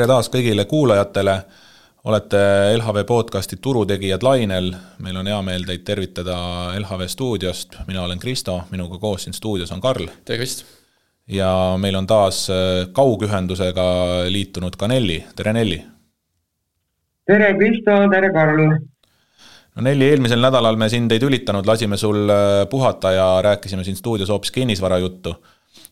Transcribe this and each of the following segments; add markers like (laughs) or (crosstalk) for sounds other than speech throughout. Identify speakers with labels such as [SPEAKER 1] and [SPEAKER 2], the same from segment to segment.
[SPEAKER 1] tere taas kõigile kuulajatele, olete LHV podcasti Turutegijad lainel, meil on hea meel teid tervitada LHV stuudiost, mina olen Kristo, minuga koos siin stuudios on Karl.
[SPEAKER 2] tervist!
[SPEAKER 1] ja meil on taas äh, kaugühendusega liitunud ka Nelli, tere Nelli!
[SPEAKER 3] tere Kristo, tere Karl!
[SPEAKER 1] no Nelli, eelmisel nädalal me sind ei tülitanud, lasime sul äh, puhata ja rääkisime siin stuudios hoopis kinnisvarajuttu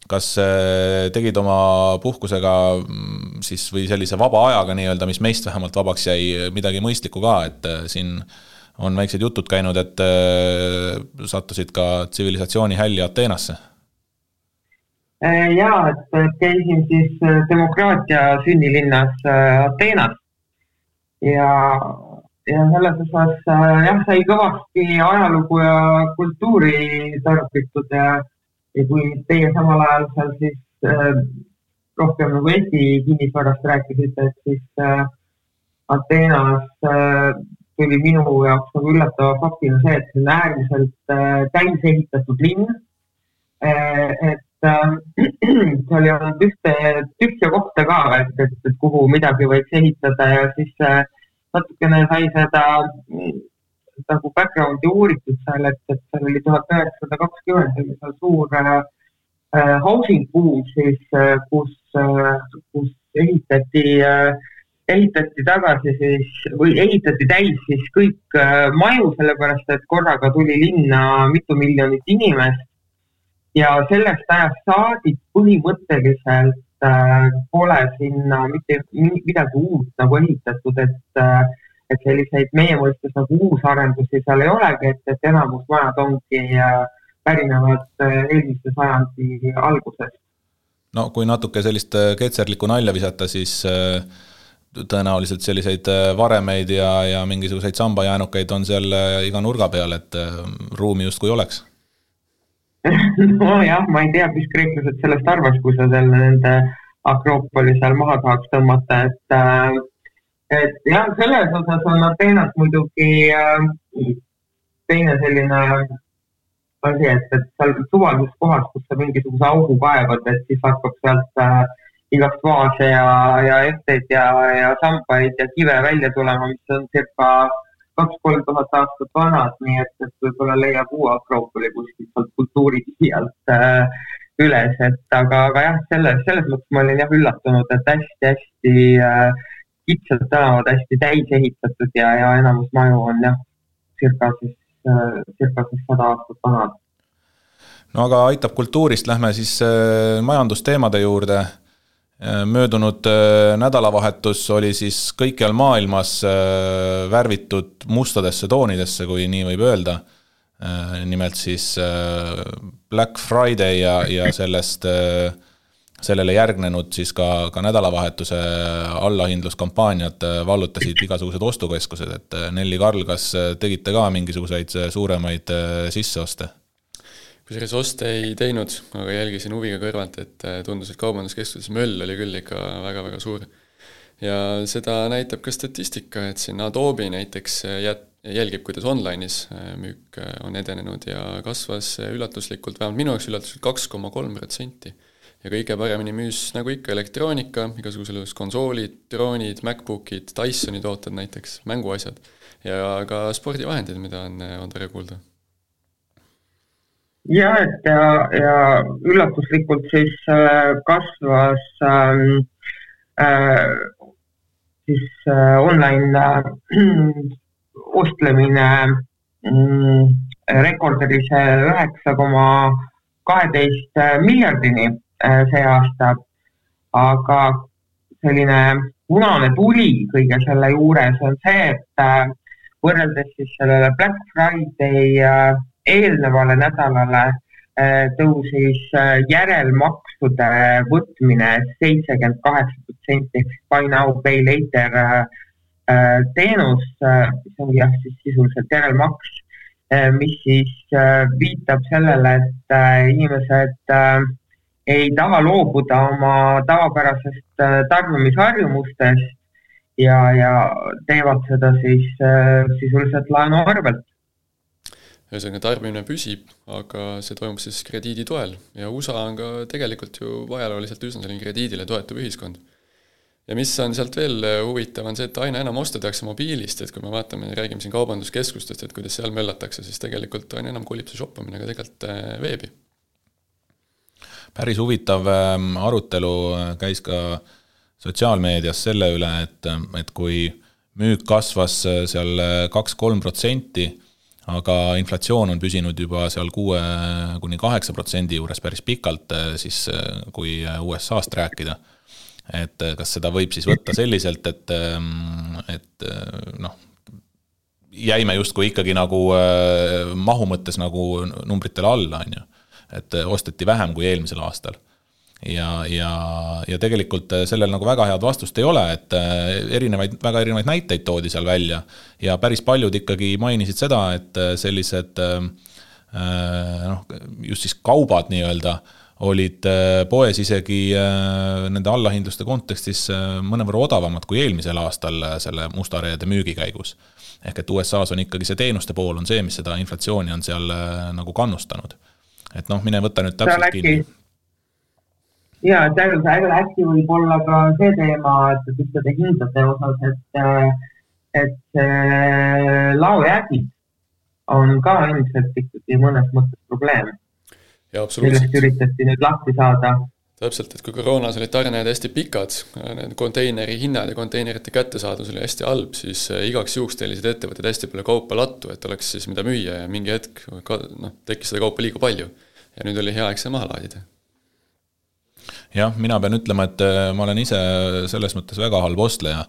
[SPEAKER 1] kas äh, tegid oma puhkusega mm, siis või sellise vaba ajaga nii-öelda, mis meist vähemalt vabaks jäi, midagi mõistlikku ka, et äh, siin on väiksed jutud käinud, et äh, sattusid ka tsivilisatsiooni hälli Ateenasse?
[SPEAKER 3] jaa, et käisin siis demokraatia sünnilinnas Ateenas ja, ja selles osas jah, sai kõvasti ajalugu ja kultuuri tarbitud ja ja kui teie samal ajal seal siis äh, rohkem nagu Eesti kinnisvarast rääkisite, et siis äh, Ateenas äh, tuli minu jaoks nagu üllatava faktina see, et see on äärmiselt äh, täisehitatud linn äh,. et äh, (clears throat) seal ei olnud ühte tühja kohta ka, et, et, et kuhu midagi võiks ehitada ja siis äh, natukene sai seda nagu background'i uuritud seal, et, et seal oli tuhat üheksasada kakskümmend oli seal suur äh, housing boom siis äh,, kus äh,, kus ehitati äh, ehitati tagasi siis või ehitati täis siis kõik äh, maju, sellepärast et korraga tuli linna mitu miljonit inimest. ja sellest ajast saadik põhimõtteliselt äh, pole sinna mitte midagi uut nagu ehitatud, et äh, et selliseid meie mõistes nagu uusarendusi seal ei olegi, et, et enamus majad ongi äh, pärinevad äh, eelmise sajandi algusest.
[SPEAKER 1] no kui natuke sellist äh, ketserlikku nalja visata, siis tõenäoliselt selliseid varemeid ja, ja mingisuguseid sambajäänukeid on seal iga nurga peal, et ruumi justkui oleks (laughs)
[SPEAKER 3] nojah, ma ei tea, mis kreeklased sellest arvas, kui sa selle nende Akroopoli seal maha tahaks tõmmata, et äh, et jah, selles osas on Ateenas muidugi äh, teine selline asi, et, et seal suvalises kohas, kus sa mingisuguse augu kaevad, et siis hakkab sealt äh, igast vaase ja, ja etteid ja, ja sambaid ja kive välja tulema, mis on circa kaks-kolm tuhat aastat vanad, nii et, et võib-olla leiab uue Akroopoli kuskilt sealt kultuurikivi alt äh, üles, et aga, aga jah, selles, selles mõttes ma olin jah üllatunud, et hästi-hästi äh, kitsad tänavad hästi täis ehitatud ja, ja enamus maju on jah, circa siis, äh, circa siis sada aastat vanad.
[SPEAKER 1] no aga aitab kultuurist, lähme siis äh, majandusteemade juurde. Äh, möödunud nädalavahetus oli siis kõikjal maailmas värvitud mustadesse toonidesse, kui nii võib öelda. nimelt siis Black Friday ja, ja sellest äh, sellele järgnenud siis ka, ka nädalavahetuse allahindluskampaaniad äh, vallutasid igasugused ostukeskused, et äh, Nelli Karl, kas äh, tegite ka mingisuguseid suuremaid sisseoste?
[SPEAKER 2] kusjuures oste ei teinud, aga jälgisin huviga kõrvalt, et tundus, et kaubanduskeskuses möll oli küll ikka väga-väga suur. ja seda näitab ka statistika, et siin Adobe näiteks jät-, jälgib, kuidas online'is müük on edenenud ja kasvas üllatuslikult, vähemalt minu jaoks üllatuslikult kaks koma kolm protsenti ja kõige paremini müüs nagu ikka elektroonika, igasugused konsoolid, droonid, MacBookid, Dysoni tooted näiteks, mänguasjad ja ka spordivahendid, mida on, on tore kuulda.
[SPEAKER 3] ja et ja, ja üllatuslikult siis äh, kasvas ähm, äh, siis äh, online äh, (clears throat) ostlemine äh, rekordilise üheksa koma kaheteist miljardini Äh, see aasta. aga selline punane tuli kõige selle juures on see, et äh, võrreldes siis sellele Black Friday äh, eelnevale nädalale tõusis järelmaksude võtmine seitsekümmend kaheksa protsenti ehk buy now, pay later teenus, mis ongi jah, siis sisuliselt järelmaks, mis siis viitab sellele, et inimesed ei taha loobuda oma tavapärasest äh, tarbimisharjumustest ja, ja teevad seda siis äh, sisuliselt laenu arvelt.
[SPEAKER 2] ühesõnaga, tarbimine püsib, aga see toimub siis krediidi toel ja USA on ka tegelikult ju ajalooliselt üsna selline krediidile toetuv ühiskond. ja mis on sealt veel huvitav, on see, et aina enam oste tehakse mobiilist, et kui me vaatame, räägime siin kaubanduskeskustest, et kuidas seal möllatakse, siis tegelikult aina enam kolib see shoppamine ka tegelikult veebi.
[SPEAKER 1] Päris huvitav ähm, arutelu käis ka sotsiaalmeedias selle üle, et, et kui müük kasvas seal kaks-kolm protsenti aga inflatsioon on püsinud juba seal kuue kuni kaheksa protsendi juures päris pikalt, siis kui USA-st rääkida. et kas seda võib siis võtta selliselt, et, et noh, jäime justkui ikkagi nagu mahu mõttes nagu numbritele alla, on ju. Et osteti vähem kui eelmisel aastal ja, ja, ja tegelikult äh, sellel nagu väga head vastust ei ole, et äh, erinevaid, väga erinevaid näiteid toodi seal välja ja päris paljud ikkagi mainisid seda, et äh, sellised noh, just siis kaubad nii-öelda olid poes isegi nende allahindluste kontekstis mõnevõrra odavamad kui eelmisel aastal selle mustareede müügi käigus. ehk et USA-s on ikkagi see teenuste pool on see, mis seda inflatsiooni on seal nagu kannustanud. Et noh, mine võta nüüd täpselt kinni.
[SPEAKER 3] Ja et äkki, äkki võib olla ka see teema, et nende hindade osas, et, et see laojäägid on ka ilmselt ikkagi mõnes mõttes probleem. millest üritati nüüd lahti saada
[SPEAKER 2] täpselt, et kui koroonas olid tarned hästi pikad, need konteineri hinnad ja konteinerite kättesaadavus oli hästi halb, siis eh, igaks juhuks tellisid ettevõtted hästi palju kaupa lattu, et oleks siis mida müüa ja mingi hetk ka noh, tekkis seda kaupa liiga palju. ja nüüd oli hea aeg see maha laadida
[SPEAKER 1] jah, mina pean ütlema, et äh, ma olen ise selles mõttes väga halb ostleja.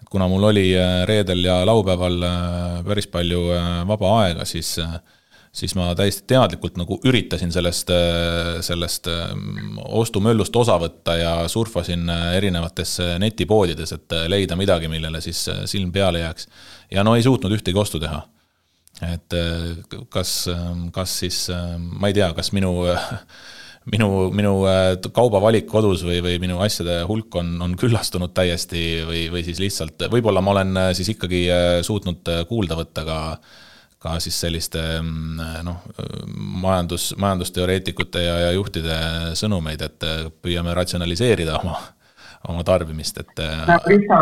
[SPEAKER 1] et kuna mul oli äh, reedel ja laupäeval äh, päris palju vaba aega, siis siis ma täiesti teadlikult nagu üritasin sellest, sellest ostumöllust osa võtta ja surfasin erinevates netipoodides, et leida midagi, millele siis silm peale jääks. ja no ei suutnud ühtegi ostu teha. et kas, kas siis, ma ei tea, kas minu (laughs) minu, minu äh, kaubavalik kodus või, või minu asjade hulk on, on küllastunud täiesti või, või siis lihtsalt, võib-olla ma olen äh, siis ikkagi äh, suutnud kuulda võtta ka ka siis selliste mm, noh, majandus, majandusteoreetikute ja, ja juhtide sõnumeid, et püüame ratsionaliseerida oma, oma tarbimist, et.
[SPEAKER 3] Krista,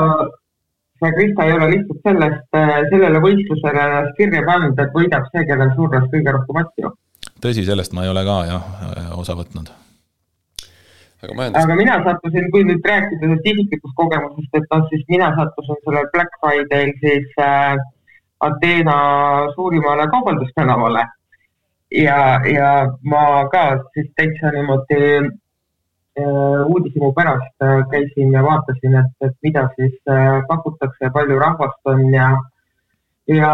[SPEAKER 3] see Krista ei ole lihtsalt sellest, sellele võistlusele kirja pannud, et võidab see, kellel surras kõige rohkem asju
[SPEAKER 1] tõsi, sellest ma ei ole ka jah, osa võtnud.
[SPEAKER 3] aga majandus... aga mina sattusin, kui nüüd rääkida sellest isiklikust kogemusest, et noh, siis mina sattusin sellel Black Friday'l siis äh, Ateena suurimale kaubandustänavale. ja, ja ma ka siis täitsa niimoodi äh, uudishimu pärast äh, käisin ja vaatasin, et, et mida siis äh, pakutakse, palju rahvast on ja, ja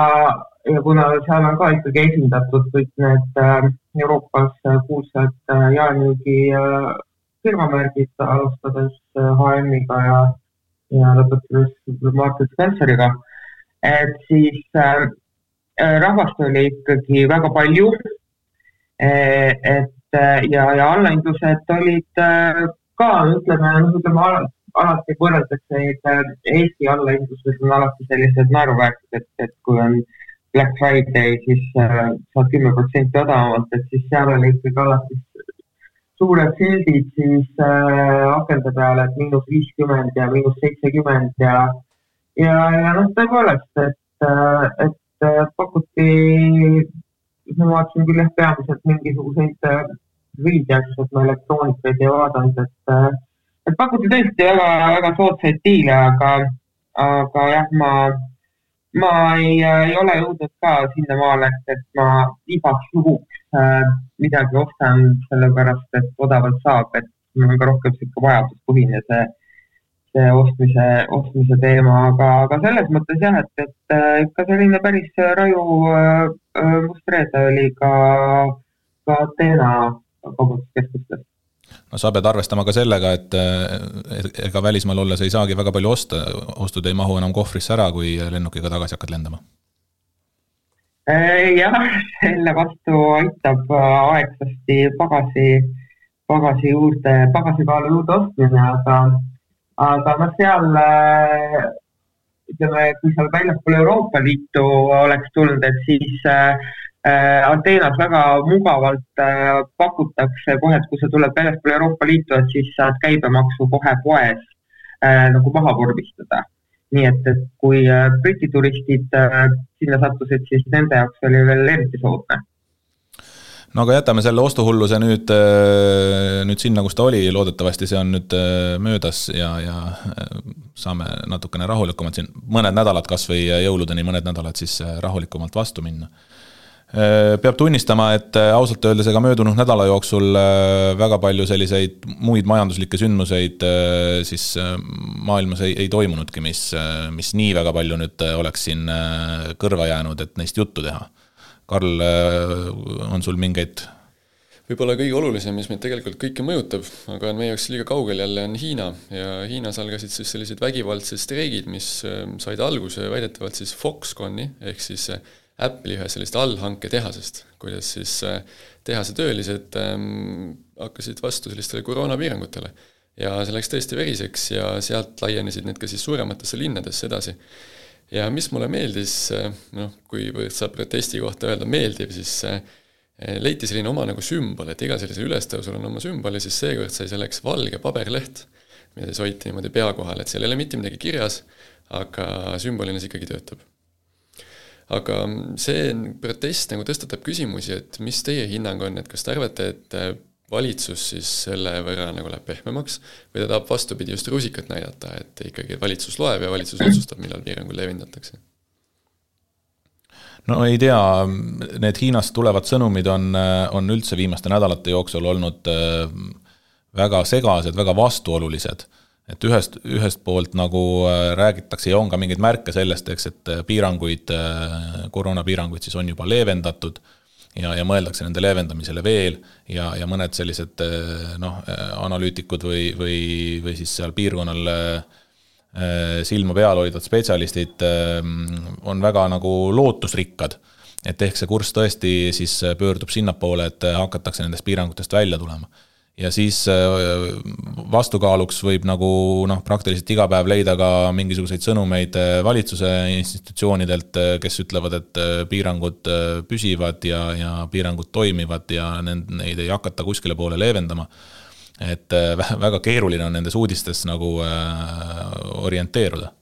[SPEAKER 3] ja kuna seal on ka ikkagi esindatud kõik need Euroopas kuulsad jaemüügi firmamärgid, alustades HM-iga ja, ja lõpetades Mark Spenceriga, et siis äh, rahvast oli ikkagi väga palju e,. et ja, ja allahindlused olid ka, ütleme, ütleme alati võrreldakse neid Eesti allahindlused on alati sellised naeruväärsed, et, et kui on äh, Black Friday, siis äh, saad kümme protsenti odavamalt, et siis seal oli ikkagi alati suured sildid siis äh, akende peal, et miinus viiskümmend ja miinus seitsekümmend ja, ja, ja noh, tõepoolest, et, äh, et äh, pakuti, ma vaatasin küll jah, peamiselt mingisuguseid riideasju, et ma elektroonikaid ei vaadanud, et, et pakuti tõesti väga, väga soodsaid diile, aga, aga jah, ma ma ei, ei ole jõudnud ka sinnamaale, et, ma igaks juhuks äh, midagi ostan, sellepärast et odavalt saab, et mul on ka rohkem niisugune vajaduspõhine see, see ostmise, ostmise teema, aga, aga selles mõttes jah, et, et äh, ikka selline päris raju äh, äh must reede oli ka, ka Ateena kaubanduskeskustes
[SPEAKER 1] no sa pead arvestama ka sellega, et ega välismaal olles ei saagi väga palju osta, ostud ei mahu enam kohvrisse ära, kui lennukiga tagasi hakkad lendama.
[SPEAKER 3] Jah, selle vastu aitab aegsasti pagasi, pagasi juurde, pagasikaalu juurde ostmine, aga, aga noh, seal äh, ütleme, kui seal väljaspool Euroopa Liitu oleks tulnud, et siis äh, Äh, Ateenas väga mugavalt äh, pakutakse kohe, et kui sa tuled väljaspool Euroopa Liitu, et siis saad käibemaksu kohe poes nagu maha vormistada. nii et, et kui Briti turistid sinna sattusid, siis nende jaoks oli veel eriti soodne
[SPEAKER 1] no aga jätame selle ostuhulluse nüüd, äh, nüüd sinna, kus ta oli, loodetavasti see on nüüd äh, möödas ja, ja äh, saame natukene rahulikumalt siin, mõned nädalad kas või jõuludeni, mõned nädalad siis rahulikumalt vastu minna. peab tunnistama, et ausalt öeldes ega möödunud nädala jooksul väga palju selliseid muid majanduslikke sündmuseid siis maailmas ei, ei toimunudki, mis, mis nii väga palju nüüd oleks siin kõrva jäänud, et neist juttu teha Karl, äh, on sul mingeid
[SPEAKER 2] võib-olla kõige olulisem, mis meid tegelikult kõiki mõjutab, aga on meie jaoks liiga kaugel jälle, on Hiina ja Hiinas algasid siis sellised vägivaldsed streigid, mis äh, said alguse väidetavalt siis Foxconni ehk siis äh, Apple'i ühest sellist allhanketehasest, kuidas siis tehase töölised ähm, hakkasid vastu sellistele koroonapiirangutele. ja see läks tõesti veriseks ja sealt laienesid need ka siis suurematesse linnadesse edasi ja mis mulle meeldis, noh, kuivõrd saab protesti kohta öelda meeldib, siis eh, leiti selline oma nagu sümbol, et igal sellisel ülestõusul on oma sümbol ja siis seekord sai selleks valge paberleht, mida siis hoiti niimoodi pea kohal, et seal ei ole mitte midagi kirjas, aga sümbolina see ikkagi töötab. aga see protest nagu tõstatab küsimusi, et mis teie hinnang on, et kas te arvate, et valitsus siis selle võrra nagu läheb pehmemaks või ta tahab vastupidi just rusikat näidata, et ikkagi valitsus loeb ja valitsus otsustab, millal piiranguid leevendatakse?
[SPEAKER 1] no ei tea, need Hiinast tulevad sõnumid on, on üldse viimaste nädalate jooksul olnud äh, väga segased, väga vastuolulised. et ühest, ühest poolt nagu äh, räägitakse ja on ka mingeid märke sellest, eks, et piiranguid, äh, koroonapiiranguid siis on juba leevendatud ja, ja mõeldakse nende leevendamisele veel ja, ja mõned sellised eh, noh, analüütikud või, või, või siis seal piirkonnal eh, silma peal hoidvad spetsialistid eh, on väga nagu lootusrikkad. et ehk see kurss tõesti siis pöördub sinnapoole, et hakatakse nendest piirangutest välja tulema ja siis äh, vastukaaluks võib nagu noh, praktiliselt iga päev leida ka mingisuguseid sõnumeid äh, valitsuse institutsioonidelt, äh, kes ütlevad, et piirangud püsivad ja, ja piirangud toimivad ja nend-, neid ei hakata kuskile poole leevendama. et väga keeruline on nendes uudistes nagu orienteeruda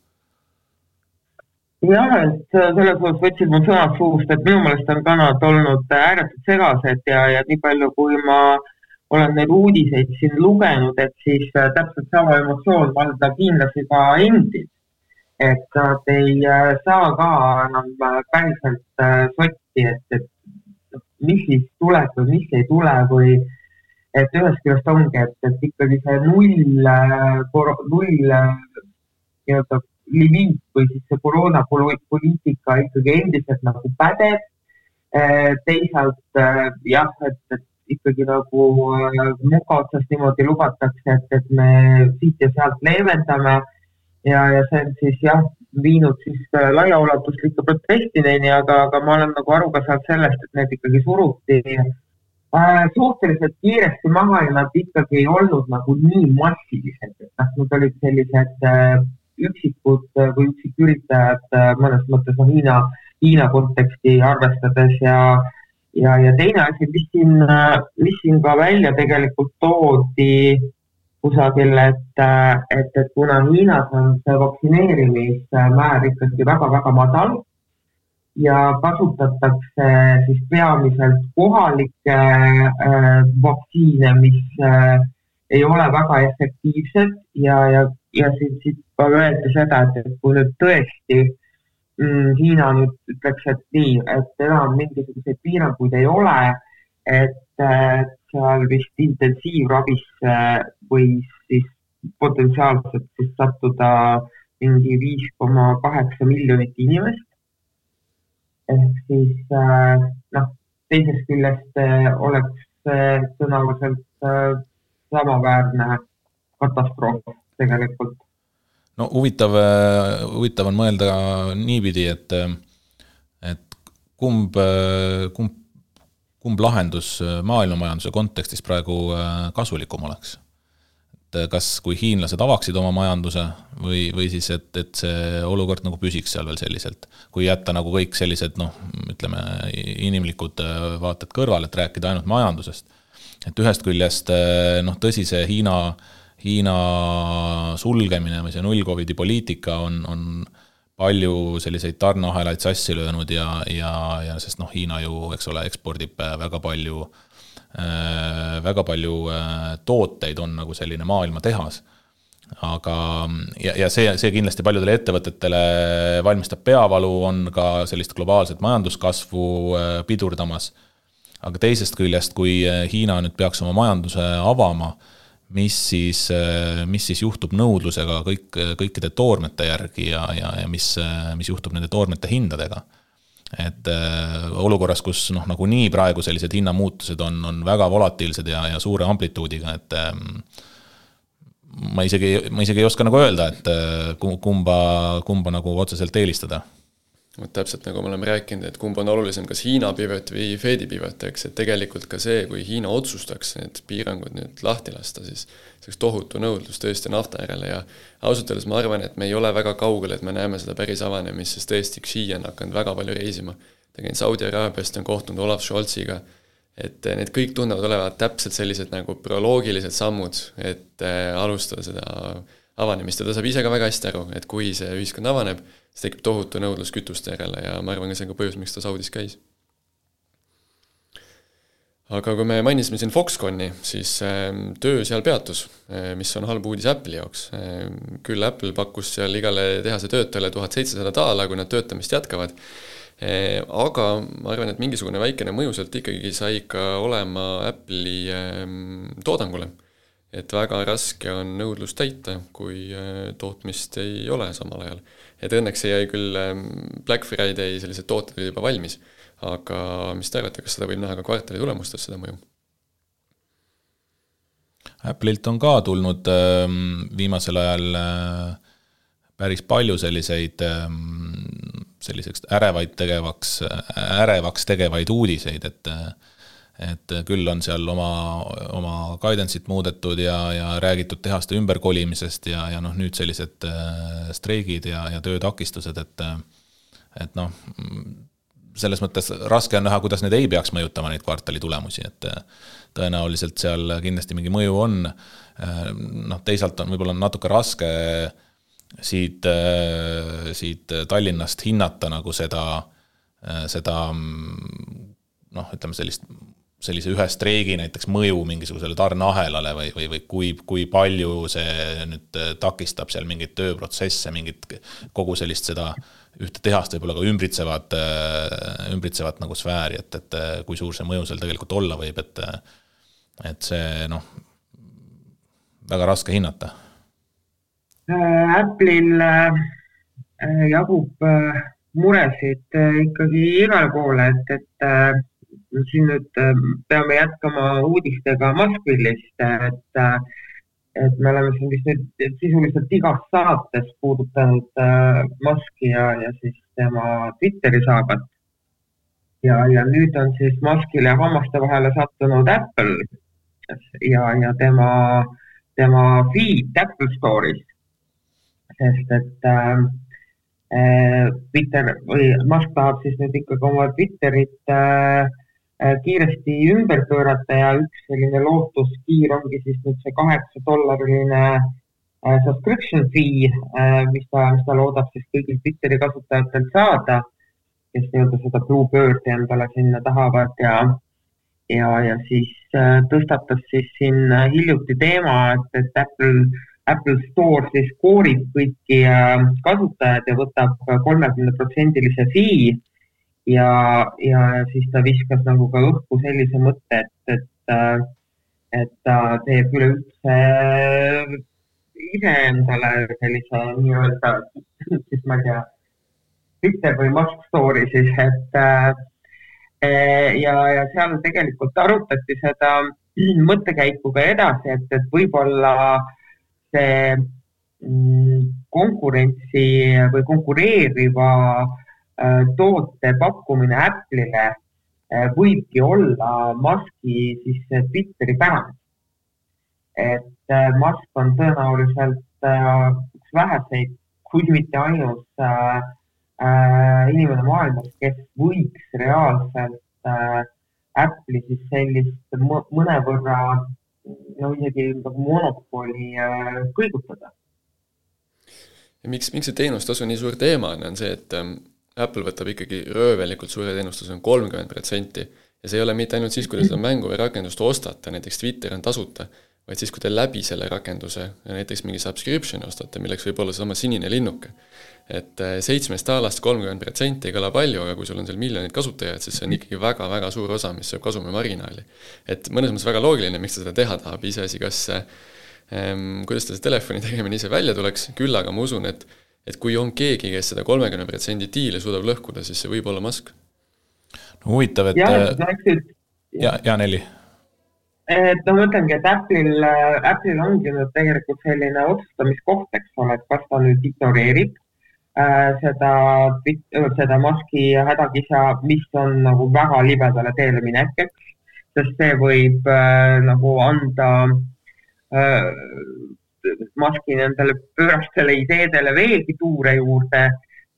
[SPEAKER 3] jah, et selles osas võtsid mu sõnad suust, et minu meelest on ka nad olnud ääretult segased ja, ja nii palju, kui ma äh, olen neid uudiseid siin lugenud, et siis äh, täpselt sama emotsioon valdab hiinlasi ka endid. et nad ei äh, saa ka enam äh, päriselt sotti, et, et mis siis tuleb või mis ei tule või et ühest küljest ongi, et, et ikkagi see null, null nii-öelda limiit või siis see koroonapoliitika ikkagi endiselt nagu pädeb. teisalt jah, et, et ikkagi nagu äh, muka otsast niimoodi lubatakse, et, et me siit ja sealt leevendame. Ja, ja see on siis jah, viinud siis äh, laiaulatuslike protestideni, aga, aga ma olen nagu aru ka saanud sellest, et need ikkagi suruti äh, suhteliselt kiiresti maha ja nad ikkagi ei olnud nagu nii massilised, et noh, need olid sellised äh, üksikud äh, või üksiküritajad mõnes mõttes noh, Hiina, Hiina konteksti arvestades ja ja, ja teine asi, mis siin, mis siin ka välja tegelikult toodi kusagil, et, et, et kuna Hiinas on see vaktsineerimismäär ikkagi väga-väga madal ja kasutatakse siis peamiselt kohalikke äh, vaktsiine, mis äh, ei ole väga efektiivsed ja, ja, ja siit, siit ka öeldi seda, et, kui nüüd tõesti äh, Hiina nüüd ütleks, et nii, et enam mingisuguseid piiranguid ei ole, et seal vist intensiivravisse võis siis potentsiaalselt siis sattuda mingi viis koma kaheksa miljonit inimest. ehk siis äh, noh, teisest küljest äh, oleks tõenäoliselt äh, samaväärne katastroof tegelikult
[SPEAKER 1] no huvitav, huvitav on mõelda niipidi, et, et kumb, kumb, kumb lahendus maailmamajanduse kontekstis praegu kasulikum oleks? et kas, kui hiinlased avaksid oma majanduse või, või siis, et, et see olukord nagu püsiks seal veel selliselt. kui jätta nagu kõik sellised noh, ütleme inimlikud vaated kõrvale, et rääkida ainult majandusest. et ühest küljest noh, tõsi, see Hiina äh, Hiina sulgemine või see null Covidi poliitika on, on palju selliseid tarneahelaid sassi löönud ja, ja, ja sest noh, Hiina ju, eks ole, ekspordib väga palju äh,, väga palju äh, tooteid, on nagu selline maailmatehas aga, ja, ja see, see kindlasti paljudele ettevõtetele valmistab peavalu, on ka sellist globaalset majanduskasvu äh, pidurdamas. aga teisest küljest, kui äh, Hiina nüüd peaks oma majanduse avama, mis siis, äh, mis siis juhtub nõudlusega kõik, kõikide toormete järgi ja, ja, ja mis, mis juhtub nende toormete hindadega? et äh, olukorras, kus noh, nagunii praegu sellised hinnamuutused on, on väga volatiilsed ja, ja suure amplituudiga, et äh, ma isegi, ma isegi ei oska nagu öelda, et äh, kumba, kumba nagu otseselt eelistada
[SPEAKER 2] vot täpselt nagu me oleme rääkinud, et kumb on olulisem, kas Hiina pivot või Fedi pivot, eks, et tegelikult ka see, kui Hiina otsustaks need piirangud nüüd lahti lasta, siis see oleks tohutu nõudlus tõesti nafta järele ja ausalt öeldes ma arvan, et me ei ole väga kaugel, et me näeme seda päris avanemist, sest tõesti Xi on hakanud väga palju reisima. ta käinud Saudi Araabiast, on kohtunud Olav Scholziga et need kõik tunduvad olevat täpselt sellised nagu proloogilised sammud, et äh, alustada seda avanemist ja ta saab ise ka väga hästi aru, et kui see ühiskond avaneb, siis tekib tohutu nõudlus kütuste järele ja ma arvan, ka see on ka põhjus, miks ta Saudis käis. aga kui me mainisime siin Foxconni, siis äh, töö seal peatus äh,, mis on halb uudis Apple'i jaoks äh,. küll Apple pakkus seal igale tehase töötajale tuhat seitsesada daala, kui nad töötamist jätkavad Eh, aga ma arvan, et mingisugune väikene mõju sealt ikkagi sai ka olema Apple'i ehm, toodangule. Et väga raske on nõudlust täita, kui eh, tootmist ei ole samal ajal. et õnneks jäi küll ehm, Black Friday sellised tooted olid juba valmis, aga mis te arvate, kas seda võib näha ka kvartali tulemustes, seda mõju?
[SPEAKER 1] Apple'ilt on ka tulnud ehm, viimasel ajal äh, päris palju selliseid selliseks ärevaid tegevaks, ärevaks tegevaid uudiseid, et et küll on seal oma, oma guidance'it muudetud ja, ja räägitud tehaste ümberkolimisest ja, ja noh, nüüd sellised äh, streigid ja, ja töötakistused, et et noh, selles mõttes raske on näha, kuidas need ei peaks mõjutama neid kvartali tulemusi, et tõenäoliselt seal kindlasti mingi mõju on, noh, teisalt on võib-olla natuke raske äh, siit, äh, siit Tallinnast hinnata nagu seda, äh, seda noh, ütleme sellist, sellise ühe streigi näiteks mõju mingisugusele tarneahelale või, või, või kui, kui palju see nüüd takistab seal mingeid tööprotsesse, mingit kogu sellist seda ühte tehast võib-olla ka ümbritsevat, äh, ümbritsevat nagu sfääri, et, et kui suur see mõju seal tegelikult olla võib, et et see noh, väga raske hinnata.
[SPEAKER 3] Äh, Apple'il äh, jagub äh, muresid ikkagi igale poole, et, et siin nüüd peame jätkama uudistega Muskvillist, et, et me oleme siin vist nüüd sisuliselt igas saates puudutanud Muski ja, ja siis tema Twitteri saagat. ja, ja nüüd on siis Muskile hammaste vahele sattunud Apple ja, ja tema, tema feed Apple Store'is sest et äh, äh, Twitter või Musk tahab siis nüüd ikkagi oma Twitterit äh, äh, kiiresti ümber pöörata ja üks selline lootuskiir ongi siis nüüd see kaheksa dollariline äh, subscription fee äh,, mis ta, mis ta loodab siis kõigilt Twitteri kasutajatelt saada, kes nii-öelda seda Bluebird'i endale sinna tahavad ja ja, ja siis äh, tõstatas siis siin hiljuti teema, et, et Apple Apple Store siis koorib kõiki äh, kasutajad ja võtab kolmekümneprotsendilise fee ja, ja siis ta viskas nagu ka õhku sellise mõtte, et, et, äh, et ta teeb üleüldse iseendale sellise nii-öelda, siis ma ei tea, Twitter või Musk Store'i siis, et äh, ja, ja seal tegelikult arutati seda mõttekäiku ka edasi, et, et võib-olla äh, see mm, konkurentsi või konkureeriva äh, toote pakkumine Apple'ile äh, võibki olla Musk'i siis Twitteri pärand. et äh, Musk on tõenäoliselt üks väheseid, kui mitte ainus inimene maailmas, kes võiks reaalselt Apple'i siis sellist mõnevõrra no isegi nagu monopoli kõigutada.
[SPEAKER 2] ja miks, miks see teenustasu nii suur teema on, on see, et ähm, Apple võtab ikkagi röövelikult suure teenustuse, on kolmkümmend protsenti. ja see ei ole mitte ainult siis, kui te seda mängu või rakendust ostate, näiteks Twitter on tasuta, vaid siis, kui te läbi selle rakenduse näiteks mingi subscription'i ostate, milleks võib olla seesama sinine linnuke. et äh, seitsmest alast kolmkümmend protsenti ei kõla palju, aga kui sul on seal miljonid kasutajaid, siis see on ikkagi väga-väga suur osa, mis sööb kasumimarginaali. et mõnes mõttes väga loogiline, miks ta seda teha tahab, iseasi, kas ähm, kuidas ta see telefoni tegemine ise välja tuleks, küll aga ma usun, et et kui on keegi, kes seda kolmekümne protsendi diili suudab lõhkuda, siis see võib olla Musk.
[SPEAKER 1] no huvitav, et
[SPEAKER 3] ja,
[SPEAKER 1] ja, ja Nelli
[SPEAKER 3] et no ma ütlengi, et Apple'il, Apple'il ongi nüüd tegelikult selline otsustamiskoht, eks ole, et kas ta nüüd ignoreerib äh, seda, seda Musk'i hädakisa, mis on nagu väga libedale teele minek, eks, sest see võib äh, nagu anda äh, Musk'i nendele pöörastele ideedele veelgi tuure juurde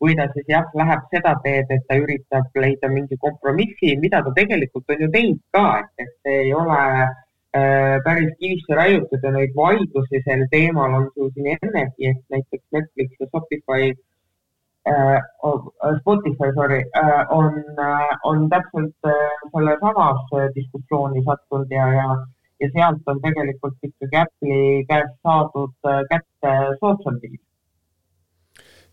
[SPEAKER 3] või ta siis jah, läheb seda teed, et ta üritab leida mingi kompromissi, mida ta tegelikult on ju teinud ka, et, see ei ole äh, päris kivisse raiutud ja neid vaidlusi sel teemal on ju siin ennegi, et näiteks Netflix ja Shopify äh,, Spotify, sorry äh,, on äh,, on täpselt äh, sellesamas diskussiooni sattunud ja, ja, ja sealt on tegelikult ikkagi Apple'i käest saadud äh, kätte soodsam diil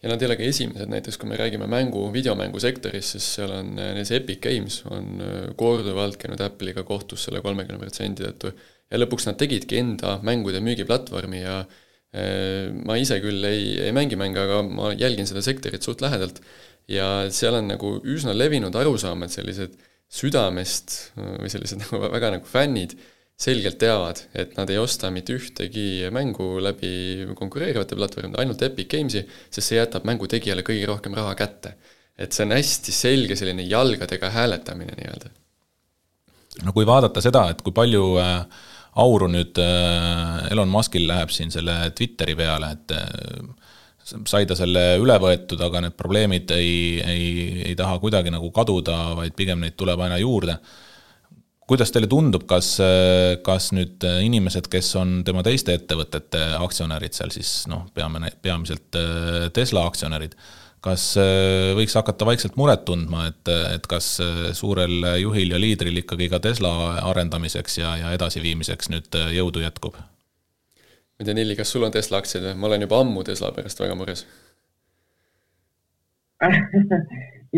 [SPEAKER 2] ja nad ei ole ka esimesed, näiteks kui me räägime mängu, videomängusektorist, siis seal on näiteks Epic Games on äh, korduvalt käinud Apple'iga kohtus selle kolmekümne protsendi tõttu. Ja lõpuks nad tegidki enda mängude müügiplatvormi ja äh, ma ise küll ei, ei mängi mänge, aga ma jälgin seda sektorit suht lähedalt. Ja seal on nagu üsna levinud arusaam, et sellised südamest või sellised (laughs) nagu väga nagu fännid selgelt teavad, et nad ei osta mitte ühtegi mängu läbi konkureerivate platvormide, ainult Epic Games'i, sest see jätab mängu tegijale kõige rohkem raha kätte. et see on hästi selge selline jalgadega hääletamine nii-öelda.
[SPEAKER 1] no kui vaadata seda, et kui palju äh, auru nüüd äh, Elon Muskil läheb siin selle Twitteri peale, et äh, sai ta selle üle võetud, aga need probleemid ei, ei, ei taha kuidagi nagu kaduda, vaid pigem neid tuleb aina juurde kuidas teile tundub, kas, kas nüüd inimesed, kes on tema teiste ettevõtete aktsionärid seal siis noh, peame, peamiselt äh, Tesla aktsionärid, kas äh, võiks hakata vaikselt muret tundma, et, et kas äh, suurel juhil ja liidril ikkagi ka Tesla arendamiseks ja, ja edasiviimiseks nüüd jõudu jätkub?
[SPEAKER 2] ma ei tea, Nelli, kas sul on Tesla aktsiaid või? ma olen juba ammu Tesla pärast väga mures (laughs)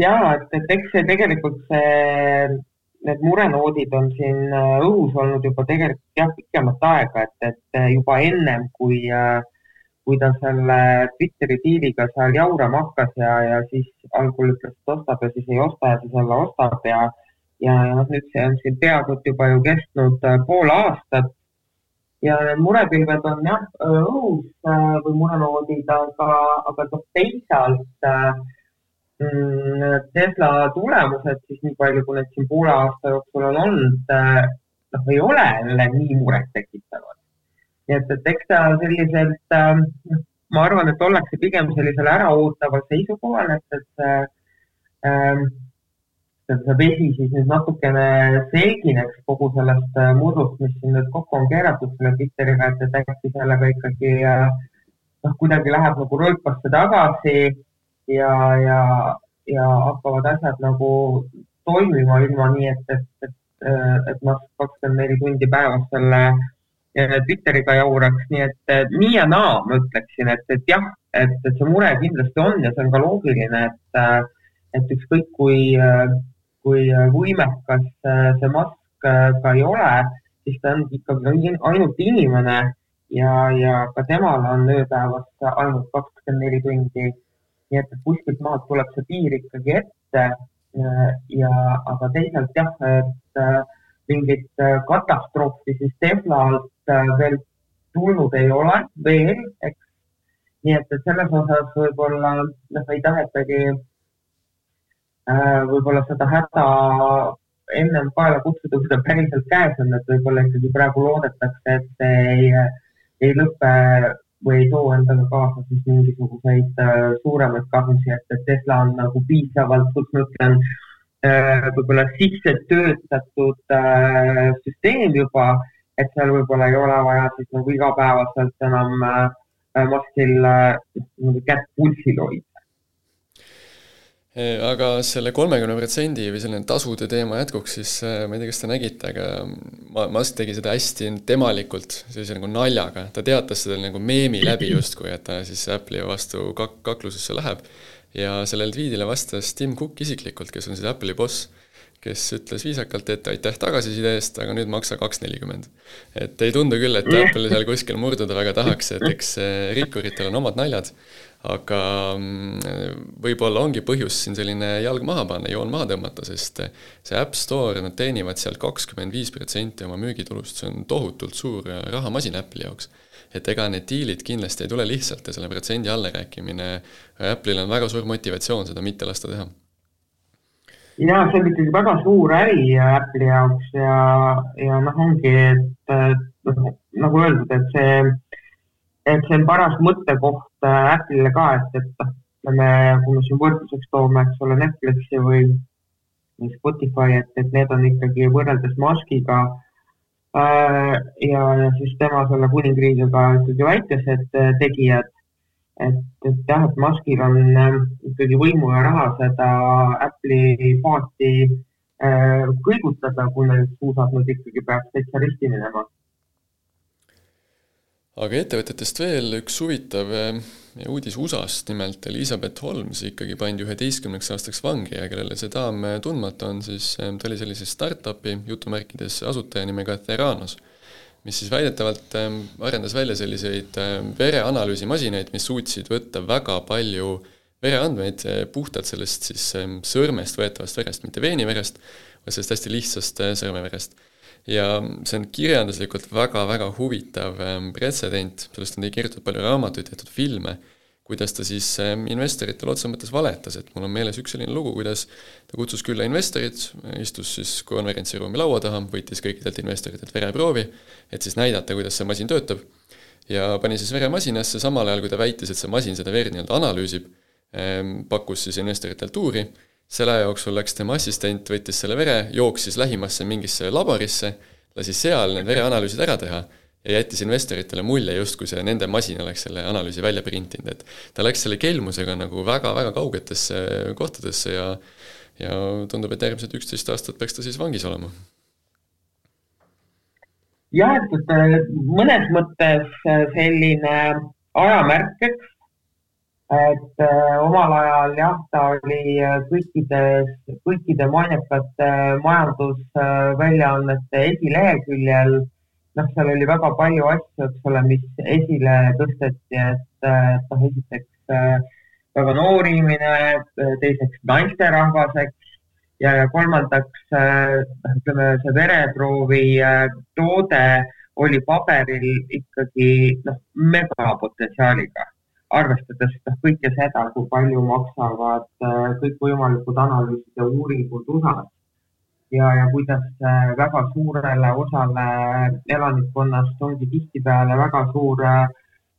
[SPEAKER 3] jaa, et, et eks see tegelikult see need murenoodid on siin äh, õhus olnud juba tegelikult jah, pikemat aega, et, et äh, juba ennem, kui, äh, kui ta selle Twitteri diiliga seal jaurama hakkas ja, ja siis algul ütles, et ostab ja siis ei osta ja siis jälle ostab ja, ja noh, nüüd see on siin peaaegu et juba ju kestnud pool aastat. ja need murepilved on jah õhus või murenoodid, aga, aga noh, teisalt äh, Tesla tulemused siis nii palju, kui need siin poole aasta jooksul on olnud, äh, noh, ei ole jälle nii murettekitavad. nii et, et eks ta selliselt, ähm, noh, ma arvan, et ollakse pigem sellisel äraootaval seisukohal, et, et ähm, see vesi siis nüüd natukene selgineks kogu sellest äh, murdust, mis siin nüüd kokku on keeratud selle Twitteriga, et, et äkki sellega ikkagi äh, noh, kuidagi läheb nagu rööpasse tagasi ja, ja, ja hakkavad asjad nagu toimima ilma nii, et, et, et, et ma kakskümmend neli tundi päevas selle eh, Twitteriga jauraks, nii et nii ja naa ma ütleksin, et, et jah, et, et see mure kindlasti on ja see on ka loogiline, et, et ükskõik kui, kui võimekas see mask ka ei ole, siis ta on ikkagi ainult inimene ja, ja ka temal on ööpäevas ainult kakskümmend neli tundi nii et kuskilt maalt tuleb see piir ikkagi ette äh, ja, aga teisalt jah, et äh, mingit äh, katastroofi siis Teslalt veel tulnud ei ole veel, eks. nii et, et selles osas võib-olla noh, ei tahetagi võib-olla seda häda ennem kaela kutsuda, kui ta päriselt käes on, et võib-olla ikkagi praegu loodetakse, et see ei, ei lõpe või ei too endaga kaasa siis mingisuguseid äh, suuremaid kahjusid, et, Tesla on nagu piisavalt, kus ma ütlen äh,, võib-olla sisse töötatud äh, süsteem juba et seal võib-olla ei ole vaja siis nagu igapäevaselt enam maskil nagu kätt pulsil hoida
[SPEAKER 2] aga selle kolmekümne protsendi või selline tasude teema jätkuks, siis ma ei tea, kas te nägite, aga ma, Musk tegi seda hästi temalikult, sellise nagu naljaga, ta teatas seda nagu meemi läbi justkui, et ta siis Apple'i vastu kak-, kaklusesse läheb. ja sellele tweetile vastas Tim Cook isiklikult, kes on siis Apple'i boss, kes ütles viisakalt, et aitäh tagasiside eest, aga nüüd maksa kaks nelikümmend. et ei tundu küll, et Apple seal kuskil murduda väga tahaks, et eks rikkuritel on omad naljad aga mm, võib-olla ongi põhjus siin selline jalg maha panna, joon maha tõmmata, sest see App Store, nad teenivad sealt kakskümmend viis protsenti oma müügitulust, see on tohutult suur rahamasin Apple'i jaoks. et ega need diilid kindlasti ei tule lihtsalt ja selle protsendi allarääkimine, Apple'il on väga suur motivatsioon seda mitte lasta teha
[SPEAKER 3] ja see on ikkagi väga suur äri Apple'i jaoks ja, ja noh, ongi, et noh, nagu öeldud, et see et see on paras mõttekoht äh, Apple'ile ka, et, et noh, ütleme, kui me siin võrdluseks toome, eks ole, Netflixi või, Spotify, et, et need on ikkagi võrreldes Muskiga äh, ja, ja siis tema selle kuningriigiga ikkagi väikesed äh, tegijad. et, et jah, et Muskil on äh, ikkagi võimu ja raha seda Apple'i paati äh, kõigutada, kui neil suusad nüüd ikkagi peaks täitsa risti minema
[SPEAKER 2] aga ettevõtetest veel üks huvitav eh, uudis USA-st, nimelt Elizabeth Holmes ikkagi pandi üheteistkümneks aastaks vangi ja kellele see daam tundmatu on, siis eh, ta oli sellise startup'i jutumärkides asutaja nimega Theranos, mis siis väidetavalt eh, arendas välja selliseid vereanalüüsimasinaid, mis suutsid võtta väga palju vereandmeid puhtalt sellest siis sõrmest võetavast verest, mitte veeniverest, vaid sellest hästi lihtsast sõrmeverest ja see on kirjanduslikult väga-väga huvitav ähm, pretsedent, sellest on kirjutatud palju raamatuid, tehtud filme, kuidas ta siis ähm, investoritele otse mõttes valetas, et mul on meeles üks selline lugu, kuidas ta kutsus külla investorid, istus siis konverentsiruumi laua taha, võttis kõikidelt investoritelt vereproovi, et siis näidata, kuidas see masin töötab, ja pani siis veremasinasse, samal ajal kui ta väitis, et see masin seda verd nii-öelda analüüsib, ähm, pakkus siis investoritele tuuri selle aja jooksul läks tema assistent, võttis selle vere, jooksis lähimasse mingisse laborisse, lasi seal need vereanalüüsid ära teha ja jättis investoritele mulje, justkui see nende masin oleks selle analüüsi välja printinud, et ta läks selle kelmusega nagu väga-väga kaugetesse kohtadesse ja ja tundub, et järgmised üksteist aastat peaks ta siis vangis olema.
[SPEAKER 3] jah, et, mõnes mõttes selline ajamärk, eks et äh, omal ajal jah, ta oli äh, kõikides, kõikide mainekate äh, majandusväljaannete esileheküljel. noh, seal oli väga palju asju, eks ole, mis esile tõsteti, et noh, esiteks väga noor inimene, teiseks naisterahvas, eks, ja, ja kolmandaks noh, ütleme, see vereproovi toode oli paberil ikkagi noh, megapotentsiaaliga arvestades noh, kõike seda, kui palju maksavad äh, kõikvõimalikud analüüsid ja uuringud USA-s ja, ja kuidas äh, väga suurele osale elanikkonnast ongi tihtipeale väga suur äh,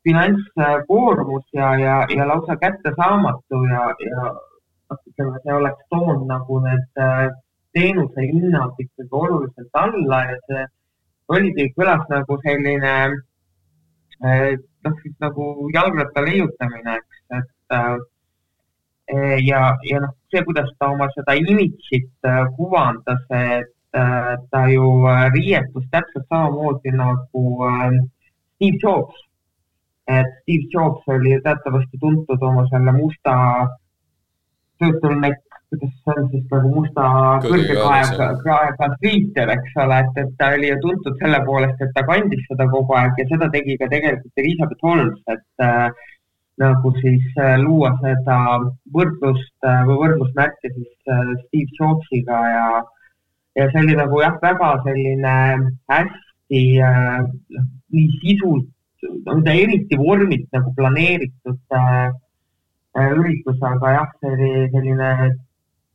[SPEAKER 3] finantskoormus ja, ja, ja lausa kättesaamatu ja, ja noh, ütleme, see oleks toonud nagu need teenuse hinnad ikkagi oluliselt alla ja see oligi, kõlas nagu selline noh, siis nagu jalgratta leiutamine, eks, et äh, ja, ja noh, see, kuidas ta oma seda imidžit äh, kuvandas, et ta ju riietus täpselt samamoodi nagu Steve Jobs. et Steve Jobs oli teatavasti tuntud oma selle musta turtleneck kuidas see on siis nagu musta kõrgekaega sliiter, eks ole, et, et ta oli ju tuntud selle poolest, et ta kandis seda kogu aeg ja seda tegi ka tegelikult Elizabeth Holmes, et äh, nagu siis äh, luua seda võrdlust äh, või võrdlusmärke siis äh, Steve Jobsiga ja, ja see oli nagu jah, väga selline hästi äh, nii sisult, no eriti vormilt nagu planeeritud äh, äh, üritus, aga jah, see oli selline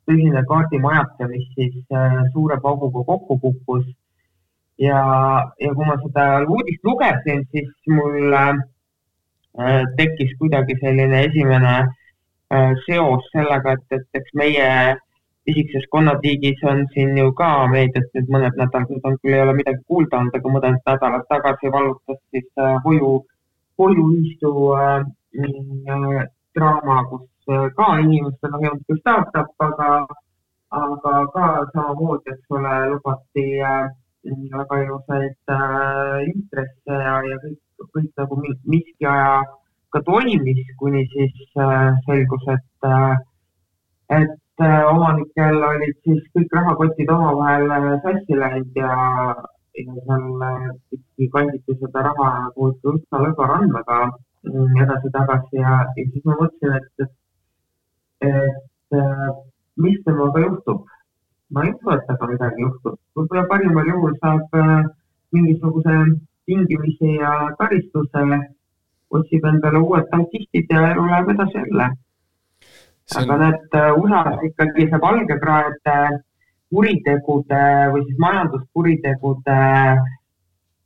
[SPEAKER 3] tõsine kaardimajake, mis siis äh, suure pauguga kokku kukkus. ja, ja kui ma seda uudist lugesin, siis mul äh, tekkis kuidagi selline esimene äh, seos sellega, et, et eks meie isikses konnatiigis on siin ju ka meedias nüüd mõned nädalad, nüüd on küll ei ole midagi kuulda olnud, aga mõned nädalad tagasi vallutas siis äh, hoiu, hoiuühistu äh, äh, draama, kus äh, ka inimestel on jõudnud startup, aga, aga ka samamoodi, eks ole, lubati äh, väga ilusaid äh, intresse ja, ja kõik, kõik nagu miski aja ka toimis, kuni siis äh, selgus, et et omanikel olid siis kõik rahakotid omavahel sassi läinud ja, ja seal ikkagi kanditi seda raha nagu üsna lõdva randmega mm, edasi-tagasi ja, ja siis ma mõtlesin, et, et, et mis temaga juhtub. ma ei usu, et temaga midagi juhtub, võib-olla parimal juhul saab mingisuguse tingimisi ja karistuse, otsib endale uued tankistid ja elu läheb edasi jälle on... aga need äh, USA-s ikkagi see valgekraede kuritegude või siis majanduskuritegude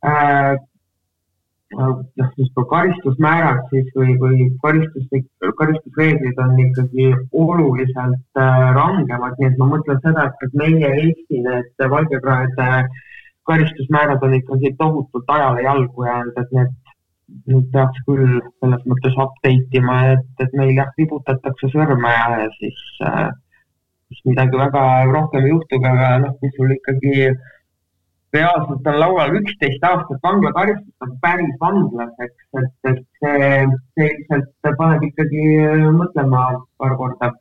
[SPEAKER 3] äh, noh, siis ka karistusmäärad siis või, või karistus, karistusreeglid on ikkagi oluliselt äh, rangemad, nii et ma mõtlen seda, et meie Eesti need valgekraede karistusmäärad on ikkagi tohutult ajale jalgu jäänud, et need nüüd peaks küll selles mõttes update ima, et, et meil jah, vibutatakse sõrme ja, siis äh, siis midagi väga rohkem ei juhtugi, aga noh, kui sul ikkagi reaalselt on laual üksteist aastat vanglakaristust, on päris vanglas, eks, et, et see, see ilmselt paneb ikkagi mõtlema paar korda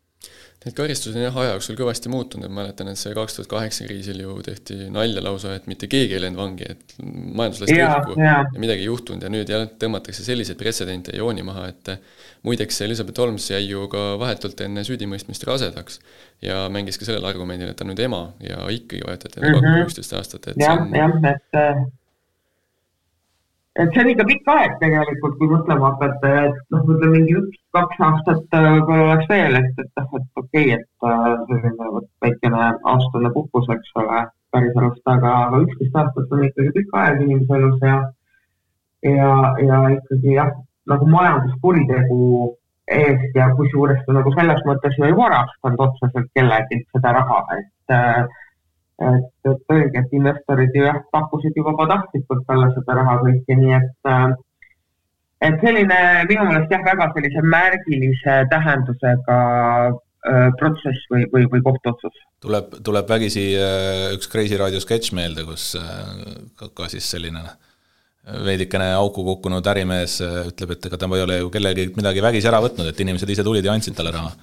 [SPEAKER 2] Need karistused on jah aja jooksul kõvasti muutunud, ma mäletan, et see kaks tuhat kaheksa kriisil ju tehti nalja lausa, et mitte keegi ei läinud vangi, et majandus lasti õhku ja midagi ei juhtunud ja nüüd jah, tõmmatakse selliseid pretsedente ja jooni maha, et muideks Elizabeth Holmes jäi ju ka vahetult enne süüdimõistmist rasedaks ja mängis ka sellel argumendil, et ta on nüüd ema ja ikkagi võetati talle mm -hmm. üksteist aastat, et
[SPEAKER 3] jah, jah, et äh, et see on ikka pikk aeg tegelikult, kui mõtlema hakata, et noh, ütleme mingi üks-kaks aastat äh, võib-olla oleks veel, et, et noh, et okei okay,, et äh, selline vot väikene aastane puhkus, eks ole, päriselust, aga, aga üksteist aastat on ikkagi pikk aeg inimese elus ja ja, ja ikkagi jah, nagu majanduskuritegu eest ja kusjuures nagu selles mõttes ju ei varastanud otseselt kellelgi seda raha, et äh, et, et õige, et investorid ju jah, pakkusid ju vabatahtlikult talle seda raha kõike, nii et äh, et selline minu meelest jah, väga sellise märgilise tähendusega äh, protsess või, või, või kohtuotsus.
[SPEAKER 1] tuleb, tuleb vägisi äh, üks Kreisi raadio sketš meelde, kus ka, ka siis selline veidikene auku kukkunud ärimees ütleb, et ega ta ei ole ju kellelgi midagi vägisi ära võtnud, et inimesed ise tulid ja andsid talle raha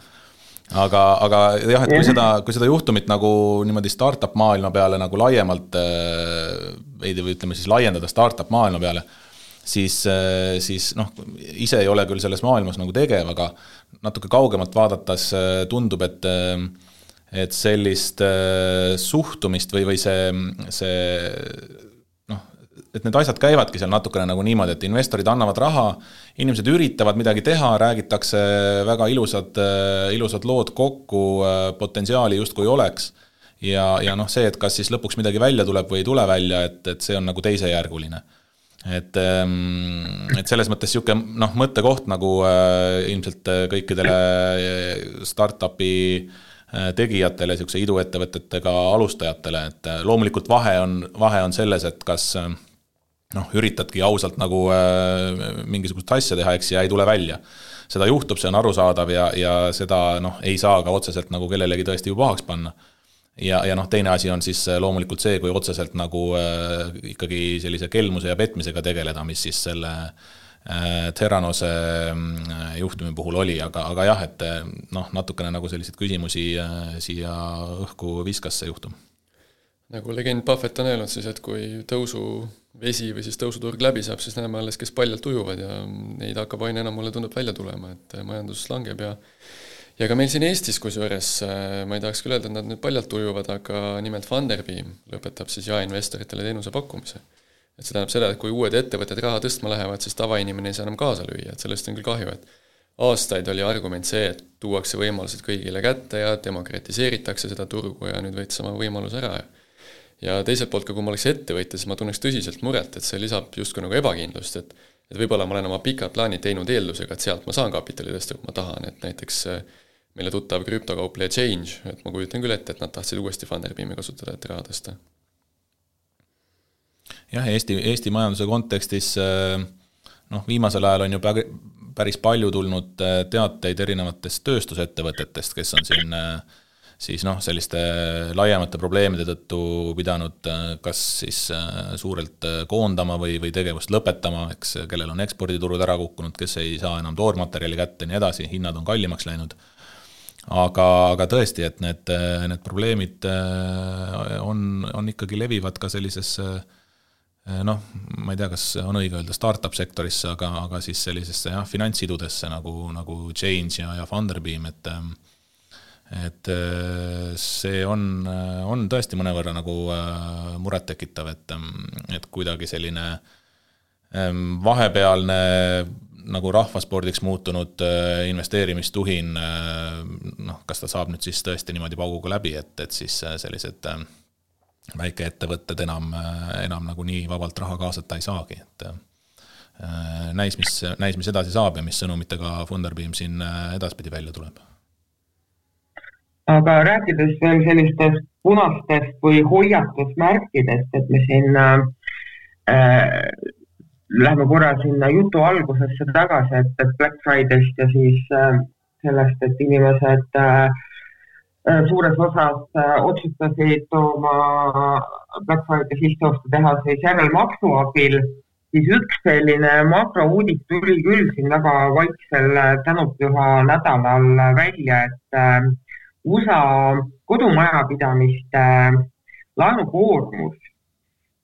[SPEAKER 1] aga, aga jah, et kui seda, kui seda juhtumit nagu niimoodi startup maailma peale nagu laiemalt äh, veidi või ütleme siis laiendada startup maailma peale, siis, äh, siis noh, ise ei ole küll selles maailmas nagu tegev, aga natuke kaugemalt vaadates äh, tundub, et et sellist suhtumist või, või see, see et need asjad käivadki seal natukene nagu niimoodi, et investorid annavad raha, inimesed üritavad midagi teha, räägitakse väga ilusad, ilusad lood kokku, potentsiaali justkui oleks. ja, ja noh, see, et kas siis lõpuks midagi välja tuleb või ei tule välja, et, et see on nagu teisejärguline. et, ehm, et selles mõttes niisugune noh, mõttekoht nagu äh, ilmselt kõikidele startup'i äh, tegijatele, niisuguse iduettevõtetega alustajatele, et äh, loomulikult vahe on, vahe on selles, et kas äh, noh, üritadki ausalt nagu äh, mingisugust asja teha, eks, ja ei tule välja. seda juhtub, see on arusaadav ja, ja seda noh, ei saa ka otseselt nagu kellelegi tõesti ju pahaks panna. ja, ja noh, teine asi on siis äh, loomulikult see, kui otseselt nagu äh, ikkagi sellise kelmuse ja petmisega tegeleda, mis siis selle äh, Terranose äh, juhtumi puhul oli, aga, aga jah, et äh, noh, natukene nagu selliseid küsimusi äh, siia õhku viskas see juhtum.
[SPEAKER 2] nagu legend Buffett on öelnud siis, et kui tõusu vesi või siis tõusuturg läbi saab, siis näeme alles, kes paljalt ujuvad ja neid hakkab aina enam, mulle tundub, välja tulema, et majandus langeb ja ja ka meil siin Eestis kusjuures, ma ei tahaks küll öelda, et nad nüüd paljalt ujuvad, aga nimelt Funderbeam lõpetab siis jaeinvestoritele teenuse pakkumise. et see tähendab seda, et kui uued ettevõtted raha tõstma lähevad, siis tavainimene ei saa enam kaasa lüüa, et sellest on küll kahju, et aastaid oli argument see, et tuuakse võimalused kõigile kätte ja demokratiseeritakse seda turgu ja nüüd võeti sama võimalus ära ja ja teiselt poolt ka, kui ma oleks ettevõtja, siis ma tunneks tõsiselt muret, et see lisab justkui nagu ebakindlust, et et võib-olla ma olen oma pikad plaanid teinud eeldusega, et sealt ma saan kapitali tõsta, kui ma tahan, et näiteks meile tuttav krüptokaupleja Change, et ma kujutan küll ette, et nad tahtsid uuesti Funderbeami kasutada, et raha tõsta.
[SPEAKER 1] jah, Eesti, Eesti majanduse kontekstis noh, viimasel ajal on ju päris palju tulnud teateid erinevatest tööstusettevõtetest, kes on siin äh, siis noh, selliste laiemate probleemide tõttu pidanud äh, kas siis äh, suurelt äh, koondama või, või tegevust lõpetama, eks, kellel on eksporditurud ära kukkunud, kes ei saa enam toormaterjali kätte ja nii edasi, hinnad on kallimaks läinud. aga, aga tõesti, et need, need probleemid on, on ikkagi levivad ka sellisesse noh, ma ei tea, kas on õige öelda startup sektorisse, aga, aga siis sellisesse jah, finantssidudesse nagu, nagu Change ja, ja Funderbeam, et et äh, see on, äh, on tõesti mõnevõrra nagu äh, murettekitav, et, et kuidagi selline ähm, vahepealne nagu rahvaspordiks muutunud investeerimistuhin, noh, kas ta saab nüüd siis tõesti niimoodi pauguga läbi, et, et siis sellised väikeettevõtted enam, enam nagu nii vabalt raha kaasata ei saagi, et näis, mis, näis, mis edasi saab ja mis sõnumitega Funderbeam siin edaspidi välja tuleb
[SPEAKER 3] aga rääkides veel sellistest punastest või hoiatusmärkidest, et me siin äh, äh, lähme korra sinna jutu algusesse tagasi, et, et Black Friday'st ja siis äh, sellest, et inimesed äh, äh suures osas äh, otsustasid oma Black Friday sisseostu teha siis järelmaksu abil, siis üks selline makrouudis tuli küll siin väga vaiksel äh, tänupüha nädalal välja, et äh, USA kodumajapidamiste äh, laenukoormus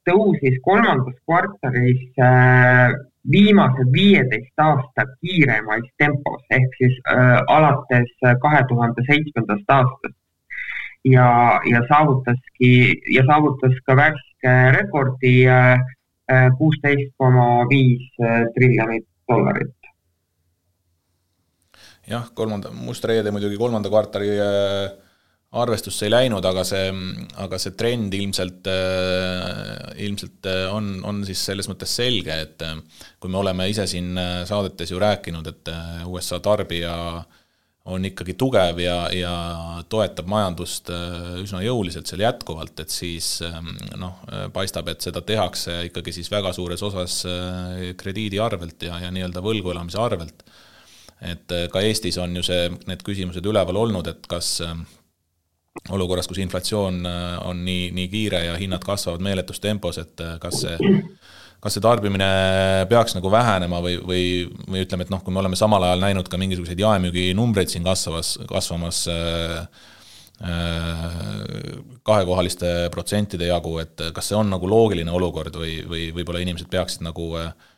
[SPEAKER 3] tõusis kolmandas kvartalis äh, viimase viieteist aasta kiiremas tempos ehk siis äh, alates kahe tuhande seitsmendast aastast. ja, ja saavutaski ja saavutas ka värske rekordi kuusteist koma viis triljonit dollarit
[SPEAKER 1] jah, kolmanda, must reede muidugi kolmanda kvartali äh, arvestusse ei läinud, aga see, aga see trend ilmselt, äh, ilmselt äh, on, on siis selles mõttes selge, et kui me oleme ise siin saadetes ju rääkinud, et USA tarbija on ikkagi tugev ja, ja toetab majandust üsna jõuliselt seal jätkuvalt, et siis noh, paistab, et seda tehakse ikkagi siis väga suures osas krediidi arvelt ja, ja nii-öelda võlgu elamise arvelt et äh, ka Eestis on ju see, need küsimused üleval olnud, et kas äh, olukorras, kus inflatsioon äh, on nii, nii kiire ja hinnad kasvavad meeletus tempos, et kas see, kas see tarbimine peaks nagu vähenema või, või, või ütleme, et noh, kui me oleme samal ajal näinud ka mingisuguseid jaemüüginumbreid siin kasvavas, kasvamas kahekohaliste protsentide jagu, et kas see on nagu loogiline olukord või, või võib-olla inimesed peaksid nagu äh, Äh,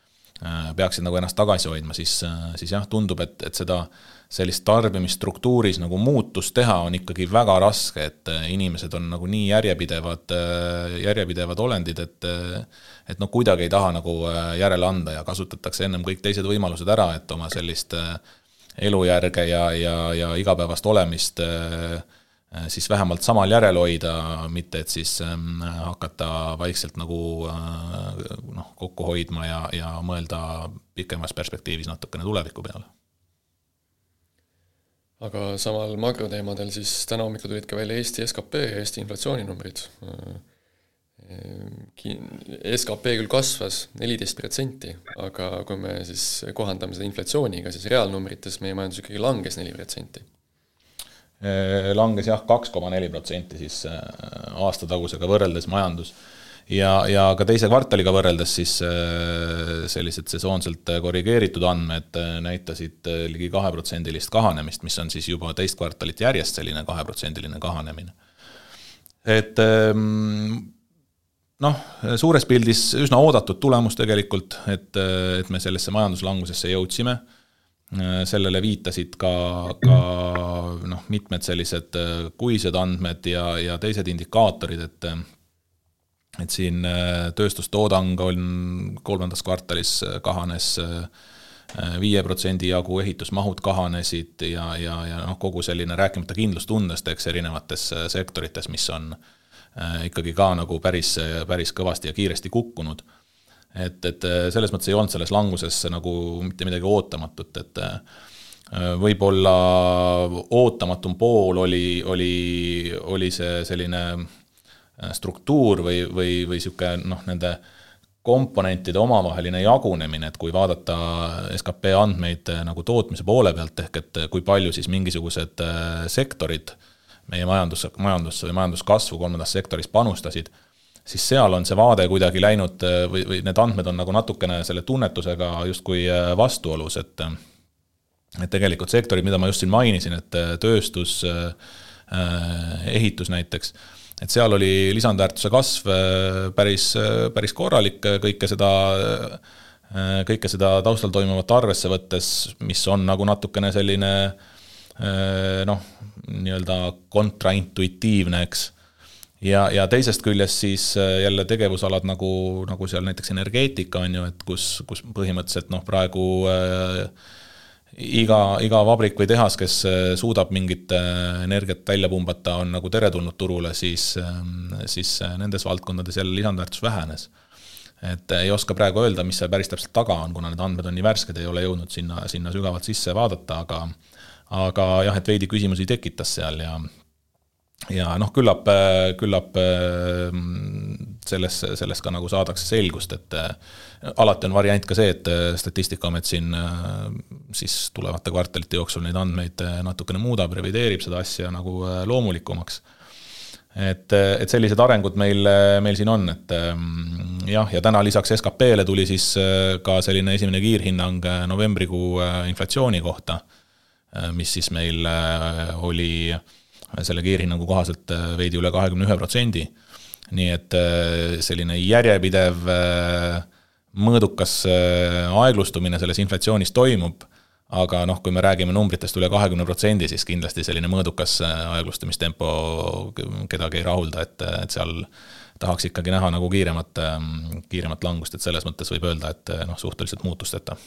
[SPEAKER 1] peaksid nagu ennast tagasi hoidma, siis, äh, siis jah, tundub, et, et seda sellist tarbimisstruktuuris nagu muutust teha on ikkagi väga raske, et äh, inimesed on nagu nii järjepidevad, järjepidevad olendid, et et noh, kuidagi ei taha nagu järele anda ja kasutatakse ennem kõik teised võimalused ära, et oma sellist elujärge ja, ja, ja igapäevast olemist äh, Äh, siis vähemalt samal järel hoida, mitte et siis ähm, hakata vaikselt nagu äh, noh, kokku hoidma ja, ja mõelda pikemas perspektiivis natukene tuleviku peale.
[SPEAKER 2] aga samal makroteemadel siis täna hommikul tulid ka välja Eesti skp ja Eesti inflatsiooninumbrid. Äh, skp küll kasvas neliteist protsenti, aga kui me siis kohandame seda inflatsiooniga, siis reaalnumbrites meie majandus ikkagi langes neli protsenti
[SPEAKER 1] Äh, langes jah, kaks koma neli protsenti siis äh, aastatagusega võrreldes majandus. ja, ja ka teise kvartaliga võrreldes siis äh, sellised sesoonselt korrigeeritud andmed näitasid ligi kaheprotsendilist kahanemist, mis on siis juba teist kvartalit järjest selline kaheprotsendiline kahanemine. et ähm, noh, suures pildis üsna oodatud tulemus tegelikult, et, et me sellesse majanduslangusesse jõudsime Äh, sellele viitasid ka, ka noh, mitmed sellised äh, kuised andmed ja, ja teised indikaatorid, et et siin äh, tööstustoodang on kolmandas kvartalis kahanes viie protsendi jagu, ehitusmahud kahanesid ja, ja, ja noh, kogu selline rääkimata kindlustundest, eks, erinevates sektorites, mis on ikkagi ka nagu päris, päris kõvasti ja kiiresti kukkunud et, et äh, selles mõttes ei olnud selles languses nagu mitte midagi ootamatut, et äh, võib-olla ootamatum pool oli, oli, oli see selline struktuur või, või, või niisugune noh, nende komponentide omavaheline jagunemine, et kui vaadata skp andmeid nagu tootmise poole pealt, ehk et kui palju siis mingisugused sektorid meie majandus, majandusse või majanduskasvu kolmandas sektoris panustasid siis seal on see vaade kuidagi läinud või, või need andmed on nagu natukene selle tunnetusega justkui äh, vastuolus, et et tegelikult sektorid, mida ma just siin mainisin, et äh, tööstus, äh, ehitus näiteks, et seal oli lisandväärtuse kasv päris, päris korralik, kõike seda, kõike seda taustal toimuvat arvesse võttes, mis on nagu natukene selline noh, nii-öelda kontraintuitiivne, eks ja, ja teisest küljest siis äh, jälle tegevusalad nagu, nagu seal näiteks energeetika on ju, et kus, kus põhimõtteliselt noh, praegu äh, iga, iga vabrik või tehas, kes äh, suudab mingit äh, energiat välja pumbata, on nagu teretulnud turule, siis, ähm, siis nendes valdkondades jälle lisandväärtus vähenes. et ei oska praegu öelda, mis seal päris täpselt taga on, kuna need andmed on nii värsked, ei ole jõudnud sinna, sinna sügavalt sisse vaadata, aga aga jah, et veidi küsimusi tekitas seal ja ja noh, küllap, küllap selles, selles ka nagu saadakse selgust, et äh, alati on variant ka see, et äh, Statistikaamet siin äh, siis tulevate kvartalite jooksul neid andmeid natukene muudab, revideerib seda asja nagu loomulikumaks. et, et sellised arengud meil, meil siin on, et jah, ja täna lisaks SKP-le tuli siis ka selline esimene kiirhinnang novembrikuu inflatsiooni kohta, mis siis meil oli selle kiirhinnangu kohaselt äh, veidi üle kahekümne ühe protsendi. nii et äh, selline järjepidev äh, mõõdukas aeglustumine selles inflatsioonis toimub, aga noh, kui me räägime numbritest üle kahekümne protsendi, siis kindlasti selline mõõdukas aeglustumistempo kedagi ei rahulda, et, et seal tahaks ikkagi näha nagu kiiremat, kiiremat langust, et selles mõttes võib öelda, et noh, suhteliselt muutusteta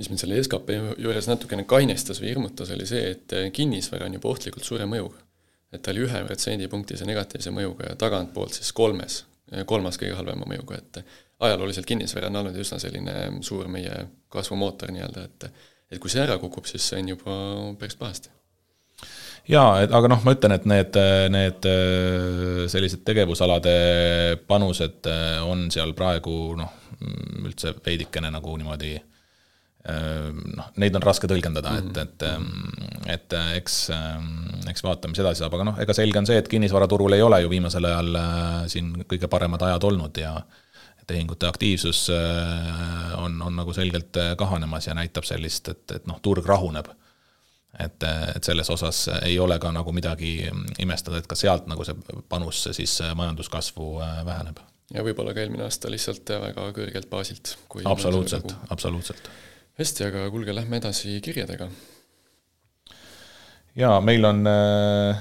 [SPEAKER 2] mis mind selle skp juures natukene kainestas või hirmutas, oli see, et kinnisvara on juba ohtlikult suure mõjuga. et ta oli ühe protsendipunktise negatiivse mõjuga ja tagantpoolt siis kolmes, kolmas kõige halvema mõjuga, et ajalooliselt kinnisvara on olnud üsna selline suur meie kasvumootor nii-öelda, et et kui see ära kukub, siis see on juba päris pahasti
[SPEAKER 1] jaa, et aga noh, ma ütlen, et need, need sellised tegevusalade panused on seal praegu noh, üldse veidikene nagu niimoodi noh, neid on raske tõlgendada mm, -hmm. et, et, ehm, et eks, ehm, eks vaatame, mis edasi saab, aga noh, ega selge on see, et kinnisvaraturul ei ole ju viimasel ajal äh, siin kõige paremad ajad olnud ja tehingute aktiivsus äh, on, on nagu selgelt äh, kahanemas ja näitab sellist, et, et noh, turg rahuneb. et, et selles osas ei ole ka nagu midagi imestada, et ka sealt nagu see panus siis majanduskasvu väheneb.
[SPEAKER 2] ja võib-olla ka eelmine aasta lihtsalt väga kõrgelt baasilt.
[SPEAKER 1] absoluutselt, nagu absoluutselt
[SPEAKER 2] hästi, aga kuulge, lähme edasi kirjadega.
[SPEAKER 1] jaa, meil on, äh,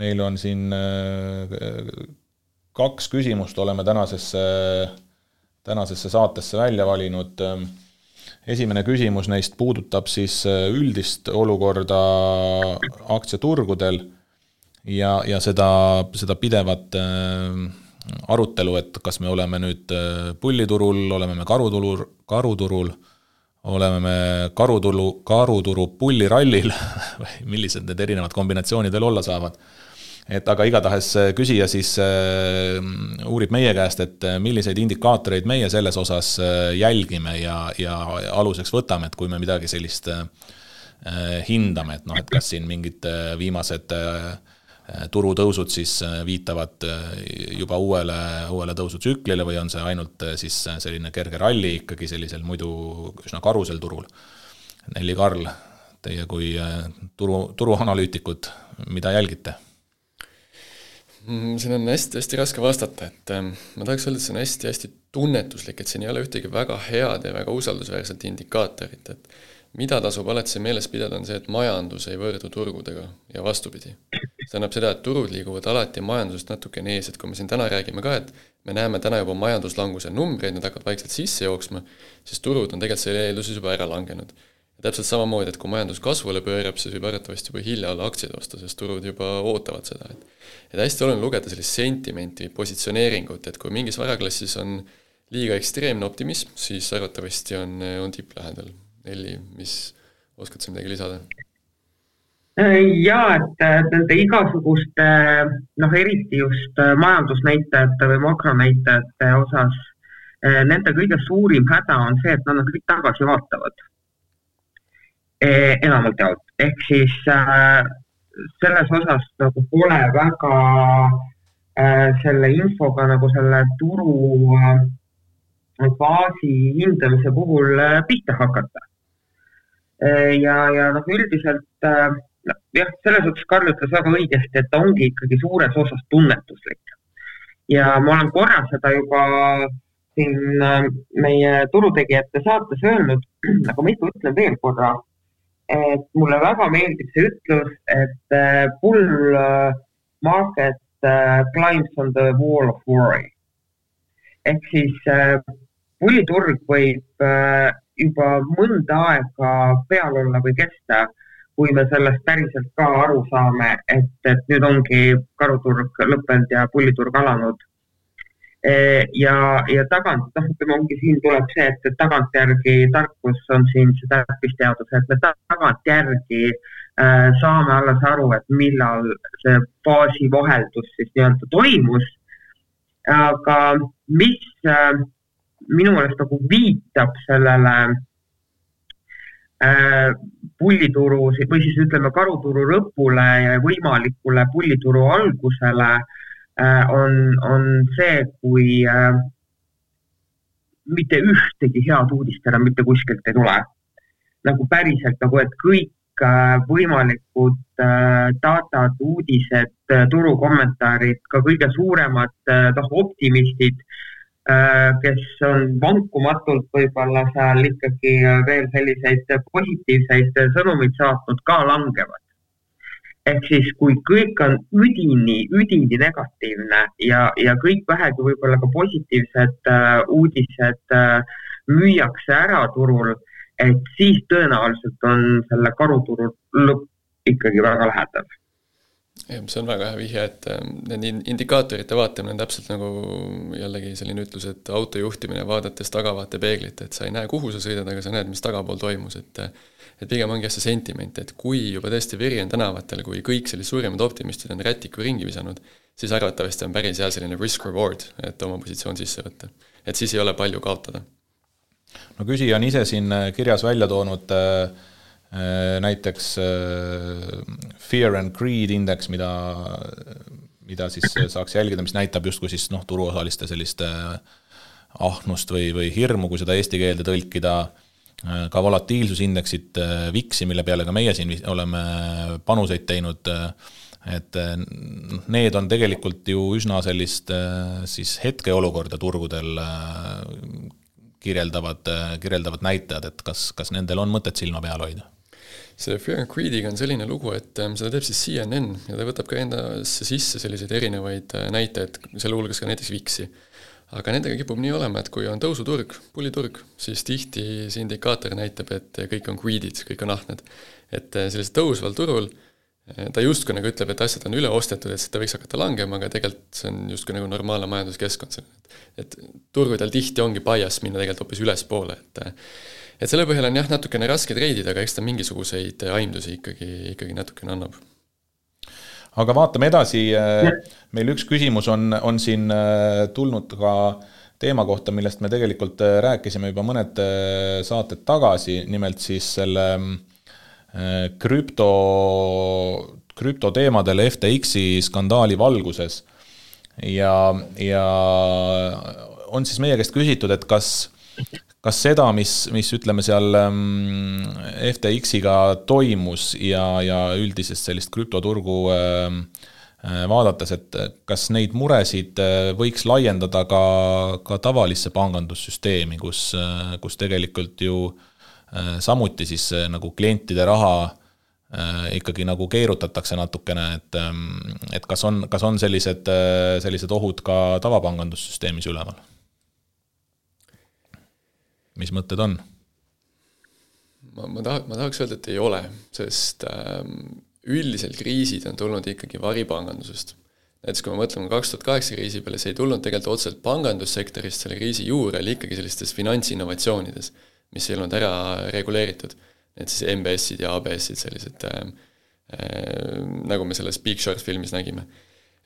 [SPEAKER 1] meil on siin äh, kaks küsimust oleme tänasesse, tänasesse saatesse välja valinud. esimene küsimus neist puudutab siis äh, üldist olukorda aktsiaturgudel ja, ja seda, seda pidevat arutelu, et kas me oleme nüüd pulliturul, oleme me karuturul, karuturul oleme me karutulu, karuturu pullirallil (laughs) või millised need erinevad kombinatsioonid veel olla saavad. et aga igatahes äh, küsija siis äh, uurib meie käest, et äh, milliseid indikaatoreid meie selles osas jälgime ja, ja aluseks võtame, et kui me midagi sellist hindame, et noh, et kas siin mingid viimased äh, turutõusud siis äh, viitavad äh, juba uuele, uuele tõusutsüklile või on see ainult siis selline kerge ralli ikkagi sellisel muidu üsna karusel turul. Nelli Karl, teie kui turu, turuanalüütikud, mida jälgite?
[SPEAKER 2] Mm, siin on hästi-hästi raske vastata, et ma tahaks öelda, et see on hästi-hästi tunnetuslik, et siin ei ole ühtegi väga head ja väga usaldusväärset indikaatorit, et mida tasub alati meeles pidada, on see, et majandus ei võrdu turgudega ja vastupidi. see tähendab seda, et turud liiguvad alati majandusest natukene ees, et kui me siin täna räägime ka, et me näeme täna juba majanduslanguse numbreid, need hakkavad vaikselt sisse jooksma, siis turud on tegelikult selle eelduses juba ära langenud. ja täpselt samamoodi, et kui majandus kasvule pöörab, siis võib arvatavasti juba hilja olla aktsiaid osta, sest turud juba ootavad seda, et et hästi oluline lugeda sellist sentimenti, positsioneeringut, et kui mingis varaklassis on liiga ekstreemne optimism, siis arvatavasti on, on tipp lähedal Nelli, mis oskad sa midagi lisada?
[SPEAKER 3] ja et nende igasuguste noh, eriti just majandusnäitajate või makronäitajate osas, nende kõige suurim häda on see, et nad on kõik tagasivaatavad. enamalt jaolt, ehk siis selles osas nagu pole väga äh, selle infoga nagu selle turu äh, baasi hindamise puhul äh, pihta hakata äh,. Ja, ja noh, üldiselt äh, jah, selles suhtes Karl ütles väga õigesti, et ta ongi ikkagi suures osas tunnetuslik. ja ma olen korra seda juba siin äh, meie turutegijate saates öelnud, (clears throat) aga ma ikka ütlen veel korra et mulle väga meeldib see ütlus, et bull market climbs on the wall of worry. ehk siis pulliturg võib juba mõnda aega peal olla või kesta, kui me sellest päriselt ka aru saame, et, et nüüd ongi karuturg lõppenud ja pulliturg alanud ja, ja tagant, noh, ütleme, ongi siin tuleb see, et, tagantjärgi tarkus on siin see täppisteadus, et me tagantjärgi äh, saame alles aru, et millal see faasivaheldus siis nii-öelda toimus. aga mis äh, minu meelest nagu viitab sellele äh, pullituru või siis ütleme, karuturu lõpule ja võimalikule pullituru algusele äh, Äh, on, on see, kui äh, mitte ühtegi head uudist enam mitte kuskilt ei tule. nagu päriselt nagu, et kõik äh, võimalikud datad, uudised, turukommentaarid, ka kõige suuremad noh, optimistid, kes on vankumatult võib-olla seal ikkagi veel selliseid positiivseid sõnumeid saatnud, ka langevad. Ehk siis, kui kõik on üdini, üdini negatiivne ja, ja kõik vähegi võib-olla ka positiivsed äh, uudised äh, müüakse ära turul, et siis tõenäoliselt on selle karuturu lõpp ikkagi väga lähedal
[SPEAKER 2] see on väga hea vihje, et äh, nende indikaatorite vaatamine on täpselt nagu jällegi selline ütlus, et auto juhtimine vaadates tahavaatepeeglit, et sa ei näe, kuhu sa sõidad, aga sa näed, mis tagapool toimus, et äh, et pigem ongi jah see sentiment, et kui juba tõesti veri on tänavatel, kui kõik sellised suuremad optimistid on rätiku ringi visanud, siis arvatavasti on päris hea selline risk-reward, et oma positsioon sisse võtta. et siis ei ole palju kaotada.
[SPEAKER 1] no küsija on ise siin äh, kirjas välja toonud äh, näiteks äh, fear and greed indeks, mida, mida siis saaks jälgida, mis näitab justkui siis noh, turuosaliste sellist äh, ahnust või, või hirmu, kui seda eesti keelde tõlkida Äh, ka volatiilsusindeksit, äh, VIX-i, mille peale ka meie siin oleme panuseid teinud, äh, et noh, need on tegelikult ju üsna sellist siis hetkeolukorda turgudel kirjeldavad, kirjeldavad näitajad, et kas, kas nendel on mõtet silma peal hoida?
[SPEAKER 2] Selle Fear and Greediga on selline lugu, et seda teeb siis CNN ja ta võtab ka endasse sisse selliseid erinevaid näitajaid, selle hulgas ka näiteks VIX-i aga nendega kipub nii olema, et kui on tõusuturg, pulliturg, siis tihti see indikaator näitab, et kõik on greed'id, kõik on ahned. et eh, sellisel tõusval turul eh, ta justkui nagu ütleb, et asjad on üle ostetud, et ta võiks hakata langema, aga tegelikult see on justkui nagu normaalne majanduskeskkond, et et turgudel tihti ongi bias minna tegelikult hoopis ülespoole, et et selle põhjal on jah, natukene raske treidida, aga eks ta mingisuguseid aimdusi ikkagi, ikkagi natukene annab
[SPEAKER 1] aga vaatame edasi, äh, meil üks küsimus on, on siin äh, tulnud ka teema kohta, millest me tegelikult äh, rääkisime juba mõned saated tagasi, nimelt siis selle krüpto, krüptoteemadel FTX-i skandaali valguses. ja, ja on siis meie käest küsitud, et kas kas seda, mis, mis ütleme seal ähm, FTX-iga toimus ja, ja üldisest sellist krüptoturgu ähm, äh, vaadates, et kas neid muresid äh, võiks laiendada ka, ka tavalisse pangandussüsteemi, kus, äh, kus tegelikult ju samuti siis nagu klientide raha ikkagi nagu keerutatakse natukene, et, ähm, et kas on, kas on sellised, sellised ohud ka tavapangandussüsteemis üleval mis mõtted on?
[SPEAKER 2] ma, ma taha, ma tahaks öelda, et ei ole, sest ähm, üldiselt kriisid on tulnud ikkagi varipangandusest. näiteks kui me mõtleme kaks tuhat kaheksa kriisi peale, see ei tulnud tegelikult otseselt pangandussektorist selle kriisi juurel, ikkagi sellistes finantsinnovatsioonides, mis ei olnud ära reguleeritud. need siis MBS-id ja ABS-id, sellised äh, äh, nagu me selles Big Short filmis nägime.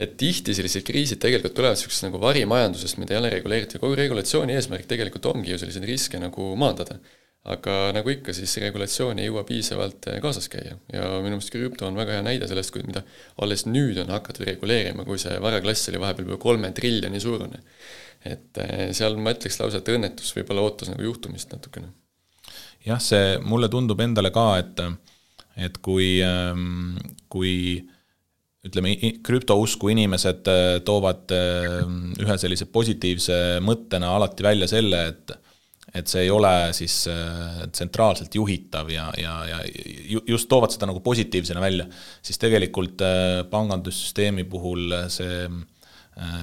[SPEAKER 2] Et tihti sellised kriisid tegelikult tulevad niisugusest nagu varimajandusest, mida ei ole reguleeritud kogu regulatsiooni eesmärk tegelikult ongi ju selliseid riske nagu maandada. aga nagu ikka, siis regulatsioon ei jõua piisavalt äh, kaasas käia ja minu meelest krüpto on väga hea näide sellest, kui mida alles nüüd on hakatud reguleerima, kui see varaklass oli vahepeal juba kolme triljoni suurune. et äh, seal ma ütleks lausa, et õnnetus võib-olla ootas nagu juhtumist natukene
[SPEAKER 1] jah, see mulle tundub endale ka, et, et kui, ähm, kui ütleme, krüptousku inimesed äh, toovad ähm, ühe sellise positiivse mõttena alati välja selle, et et see ei ole siis äh, tsentraalselt juhitav ja, ja, ja just toovad seda nagu positiivsena välja, siis tegelikult äh, pangandussüsteemi puhul see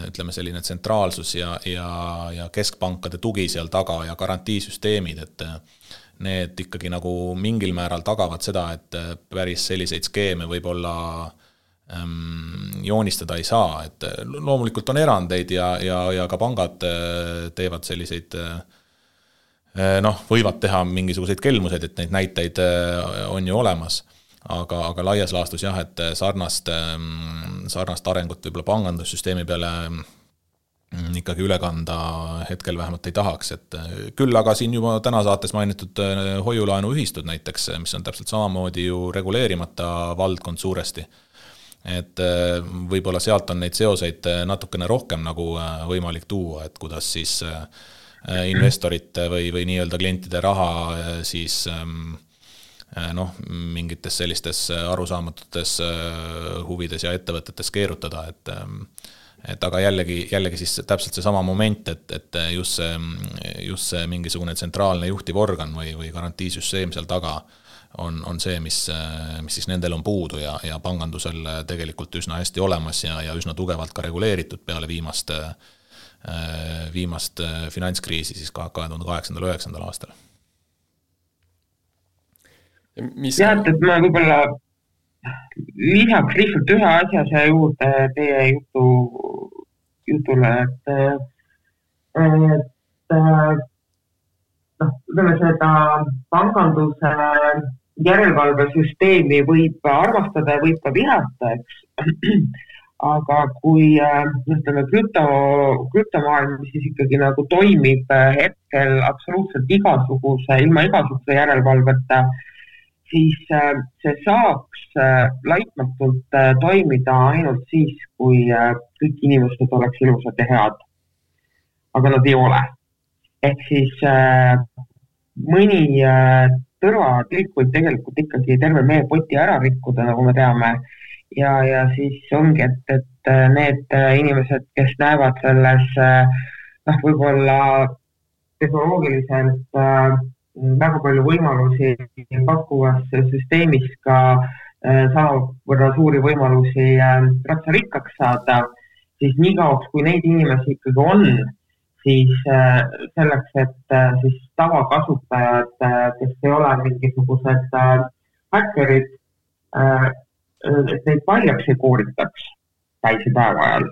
[SPEAKER 1] ütleme, selline tsentraalsus ja, ja, ja keskpankade tugi seal taga ja garantiisüsteemid, et need ikkagi nagu mingil määral tagavad seda, et äh, päris selliseid skeeme võib-olla ähm, joonistada ei saa, et äh, loomulikult on erandeid ja, ja, ja ka pangad äh, teevad selliseid noh, võivad teha mingisuguseid kelmuseid, et neid näiteid on ju olemas aga, aga laias laastus jah, et sarnast, ähm, sarnast arengut võib-olla pangandussüsteemi peale Mm, ikkagi üle kanda hetkel vähemalt ei tahaks, et küll aga siin juba täna saates mainitud hoiulaenuühistud näiteks, mis on täpselt samamoodi ju reguleerimata valdkond suuresti. Et äh, võib-olla sealt on neid seoseid natukene rohkem nagu võimalik tuua, et kuidas siis investorite või, või nii-öelda klientide raha siis ähm, noh, mingites sellistes arusaamatutes huvides ja ettevõtetes keerutada, et ähm, et aga jällegi, jällegi siis täpselt seesama moment, et, et just see, just see mingisugune tsentraalne juhtivorgan või, või garantiisüsteem seal taga on, on see, mis, mis siis nendel on puudu ja, ja pangandusel tegelikult üsna hästi olemas ja, ja üsna tugevalt ka reguleeritud peale viimast, viimast finantskriisi siis kahe tuhande kaheksandal, üheksandal aastal.
[SPEAKER 3] jah, et, et ma võib-olla lisaks lihtsalt ühe asja siia juurde teie jutu, jutule, et, et noh, ütleme seda panganduse järelevalvesüsteemi võib armastada ja võib ka vihata, eks. (clears throat) aga kui ütleme krüpto, krüptomaailm, mis siis ikkagi nagu toimib hetkel absoluutselt igasuguse, ilma igasuguse järelevalveta siis äh, see saaks äh, laitmatult äh, toimida ainult siis, kui kõik inimesed oleks ilusad ja head. aga nad ei ole. ehk siis mõni tõrvatilk võib tegelikult ikkagi terve meepoti ära rikkuda, nagu me teame. ja, ja siis ongi, et, et need inimesed, kes näevad selles noh, võib-olla tehnoloogiliselt äh, väga palju võimalusi pakkuvas süsteemis ka äh, samavõrra suuri võimalusi äh, ratsarikkaks saada, siis niikaua, kui neid inimesi ikkagi on, siis äh, selleks, et siis tavakasutajad, kes ei ole mingisugused häkkerid, et neid paljaks ei kooritaks päisepäeva ajal,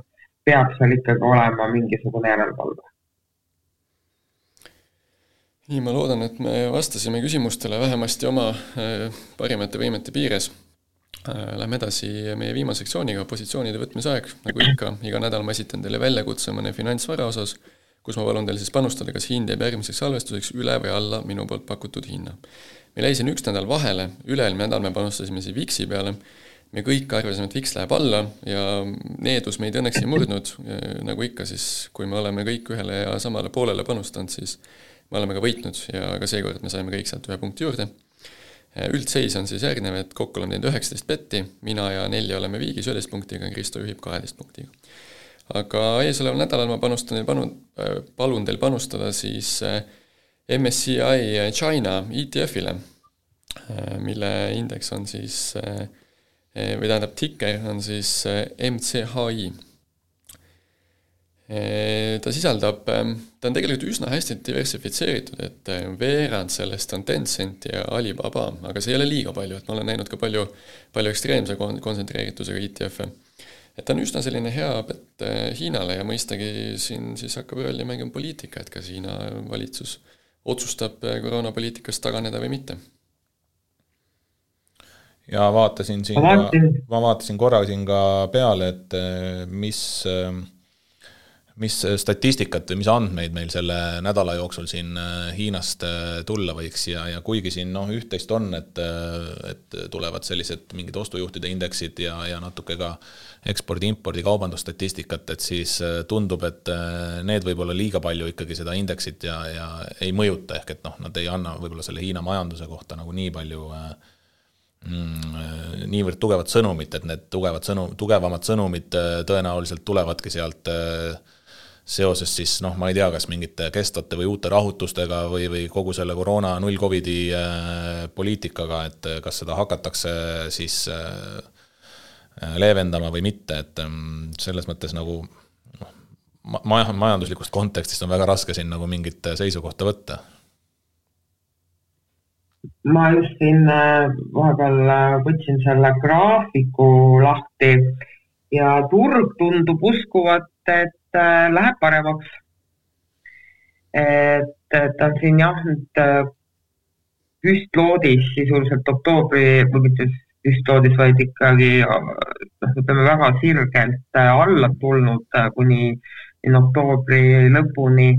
[SPEAKER 3] peab seal ikkagi olema mingisugune järelevalve.
[SPEAKER 2] Nii, ma loodan, et me vastasime küsimustele vähemasti oma äh, parimate võimete piires. Äh, lähme edasi meie viimase sektsiooniga, positsioonide võtmise aeg, nagu ikka, iga nädal ma esitan teile väljakutse mõne finantsvara osas, kus ma palun teil siis panustada, kas hind jääb järgmiseks salvestuseks üle või alla minu poolt pakutud hinna. meil jäi siin üks nädal vahele, üle-eelmine nädal me panustasime siis VIX-i peale, me kõik arvasime, et VIX läheb alla ja needus meid õnneks ei murdnud, nagu ikka siis, kui me oleme kõik ühele ja samale poolele panustanud, siis me oleme ka võitnud ja ka seekord me saime kõik sealt ühe punkti juurde. üldseis on siis järgnev, et kokku oleme teinud üheksateist betti, mina ja Nelli oleme viigis üheteist punktiga, Kristo juhib kaheteist punktiga. Aga eesoleval nädalal ma panustan panu-, palun teil panustada siis äh, MSCI China ETF-ile, äh, mille indeks on siis äh, või tähendab, tikker on siis MCHI ta sisaldab, ähm, ta on tegelikult üsna hästi diversifitseeritud, et äh, veerand sellest on Tencent ja Alibaba, aga see ei ole liiga palju, et ma olen näinud ka palju, palju ekstreemse kon-, kontsentreeritusega ETF-e. Et ta on üsna selline hea pett äh, Hiinale ja mõistagi siin siis hakkab rolli mängima poliitika, et kas Hiina valitsus otsustab äh, koroonapoliitikast taganeda või mitte.
[SPEAKER 1] Ja vaatasin siin
[SPEAKER 3] ma vaatasin,
[SPEAKER 1] korra siin ka peale, et eh, mis, eh, mis statistikat või mis andmeid meil selle nädala jooksul siin eh, Hiinast eh, tulla võiks ja, ja kuigi siin noh, üht-teist on, et, et tulevad sellised mingid ostujuhtide indeksid ja, ja natuke ka ekspordi-impordi kaubandusstatistikat, et siis tundub, et need võib-olla liiga palju ikkagi seda indeksit ja, ja ei mõjuta, ehk et noh, nad ei anna võib-olla selle Hiina majanduse kohta nagu nii palju äh, mm, niivõrd tugevat sõnumit, et need tugevad sõnum, tugevamad sõnumid äh, tõenäoliselt tulevadki sealt äh, seoses siis noh, ma ei tea, kas mingite kestvate või uute rahutustega või, või kogu selle koroona null Covidi äh, poliitikaga, et äh, kas seda hakatakse siis äh, leevendama või mitte, et ähm, selles mõttes nagu noh, ma-, majanduslikust kontekstist on väga raske siin nagu mingit seisukohta võtta.
[SPEAKER 3] Ma just siin vahepeal võtsin selle graafiku lahti ja turg tundub uskuvat, et läheb paremaks. et, ta on siin jah, nüüd äh, püstloodis sisuliselt oktoobri, või mitte püstloodis, vaid ikkagi äh, noh, ütleme väga sirgelt äh, alla tulnud äh, kuni, oktoobri lõpuni.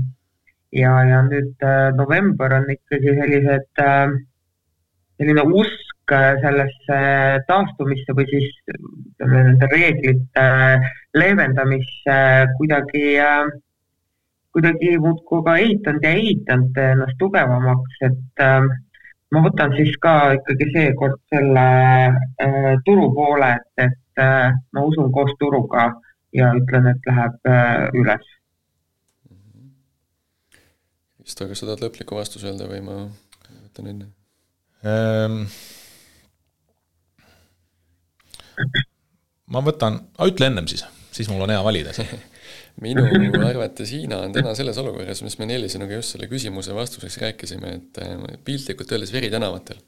[SPEAKER 3] ja, ja nüüd äh, november on ikkagi sellised äh, selline usk äh, sellesse taastumisse või siis ütleme nende reeglite äh, leevendamisse kuidagi, kuidagi muudkui ka eitanud ja eitanud ennast tugevamaks, et äh, ma võtan siis ka ikkagi seekord selle äh, turu poole, et, et äh, ma usun koos turuga ja ütlen, et läheb äh, üles.
[SPEAKER 2] Isto, kas sa tahad lõpliku vastuse öelda või ma võtan enne?
[SPEAKER 1] Ehm, ma võtan, ütle ennem siis, siis mul on hea valida siin. (laughs)
[SPEAKER 2] minu arvates Hiina on täna selles olukorras, mis me Neeli sinuga just selle küsimuse vastuseks rääkisime, et äh, piltlikult öeldes veri tänavatel.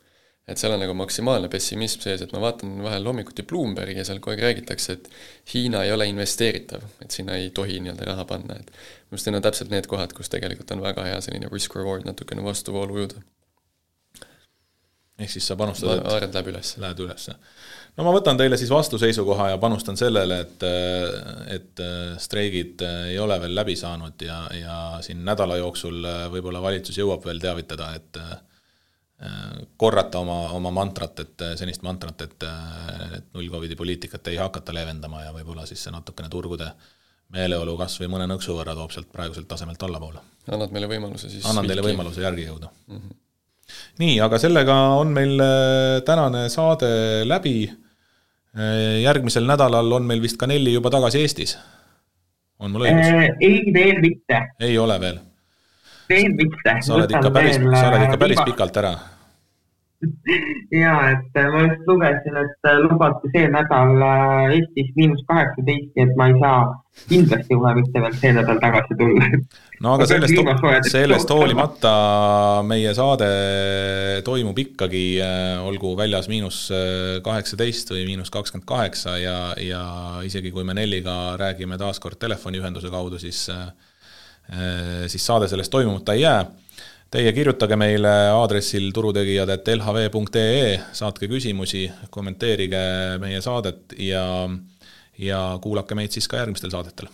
[SPEAKER 2] et seal on nagu maksimaalne pessimism sees, et ma vaatan vahel hommikuti Bloombergi ja seal kogu aeg räägitakse, et Hiina ei ole investeeritav, et sinna ei tohi nii-öelda raha panna, et minu arust need on täpselt need kohad, kus tegelikult on väga hea selline risk-reward natukene vastuvoolu ujuda
[SPEAKER 1] ehk siis sa panustad,
[SPEAKER 2] et.
[SPEAKER 1] Lähed ülesse. No ma võtan teile siis vastuseisukoha ja panustan sellele, et, et streigid ei ole veel läbi saanud ja, ja siin nädala jooksul võib-olla valitsus jõuab veel teavitada, et korrata oma, oma mantrat, et senist mantrat, et, et null Covidi poliitikat ei hakata leevendama ja võib-olla siis see natukene turgude meeleolu kas või mõne nõksu võrra toob sealt praeguselt tasemelt allapoole.
[SPEAKER 2] annad meile võimaluse siis
[SPEAKER 1] annan teile võimaluse järgi jõuda mm. -hmm nii, aga sellega on meil tänane saade läbi. Järgmisel nädalal on meil vist ka Nelli juba tagasi Eestis. on mul õigus?
[SPEAKER 3] ei, veel mitte.
[SPEAKER 1] ei ole veel?
[SPEAKER 3] veel mitte.
[SPEAKER 1] sa oled ikka päris, sa oled ikka päris pikalt ära (laughs)
[SPEAKER 3] ja et ma just lugesin, et lubati see nädal Eestis miinus kaheksateist, nii et ma ei saa kindlasti kohe mitte veel see nädal tagasi tulla. (laughs)
[SPEAKER 1] no aga sellest, sellest hoolimata meie saade toimub ikkagi, olgu väljas miinus kaheksateist või miinus kakskümmend kaheksa ja, ja isegi kui me Nelliga räägime taas kord telefoniühenduse kaudu, siis, siis saade sellest toimumata ei jää Teie kirjutage meile aadressil turutegijad.lhv.ee, saatke küsimusi, kommenteerige meie saadet ja, ja kuulake meid siis ka järgmistel saadetel.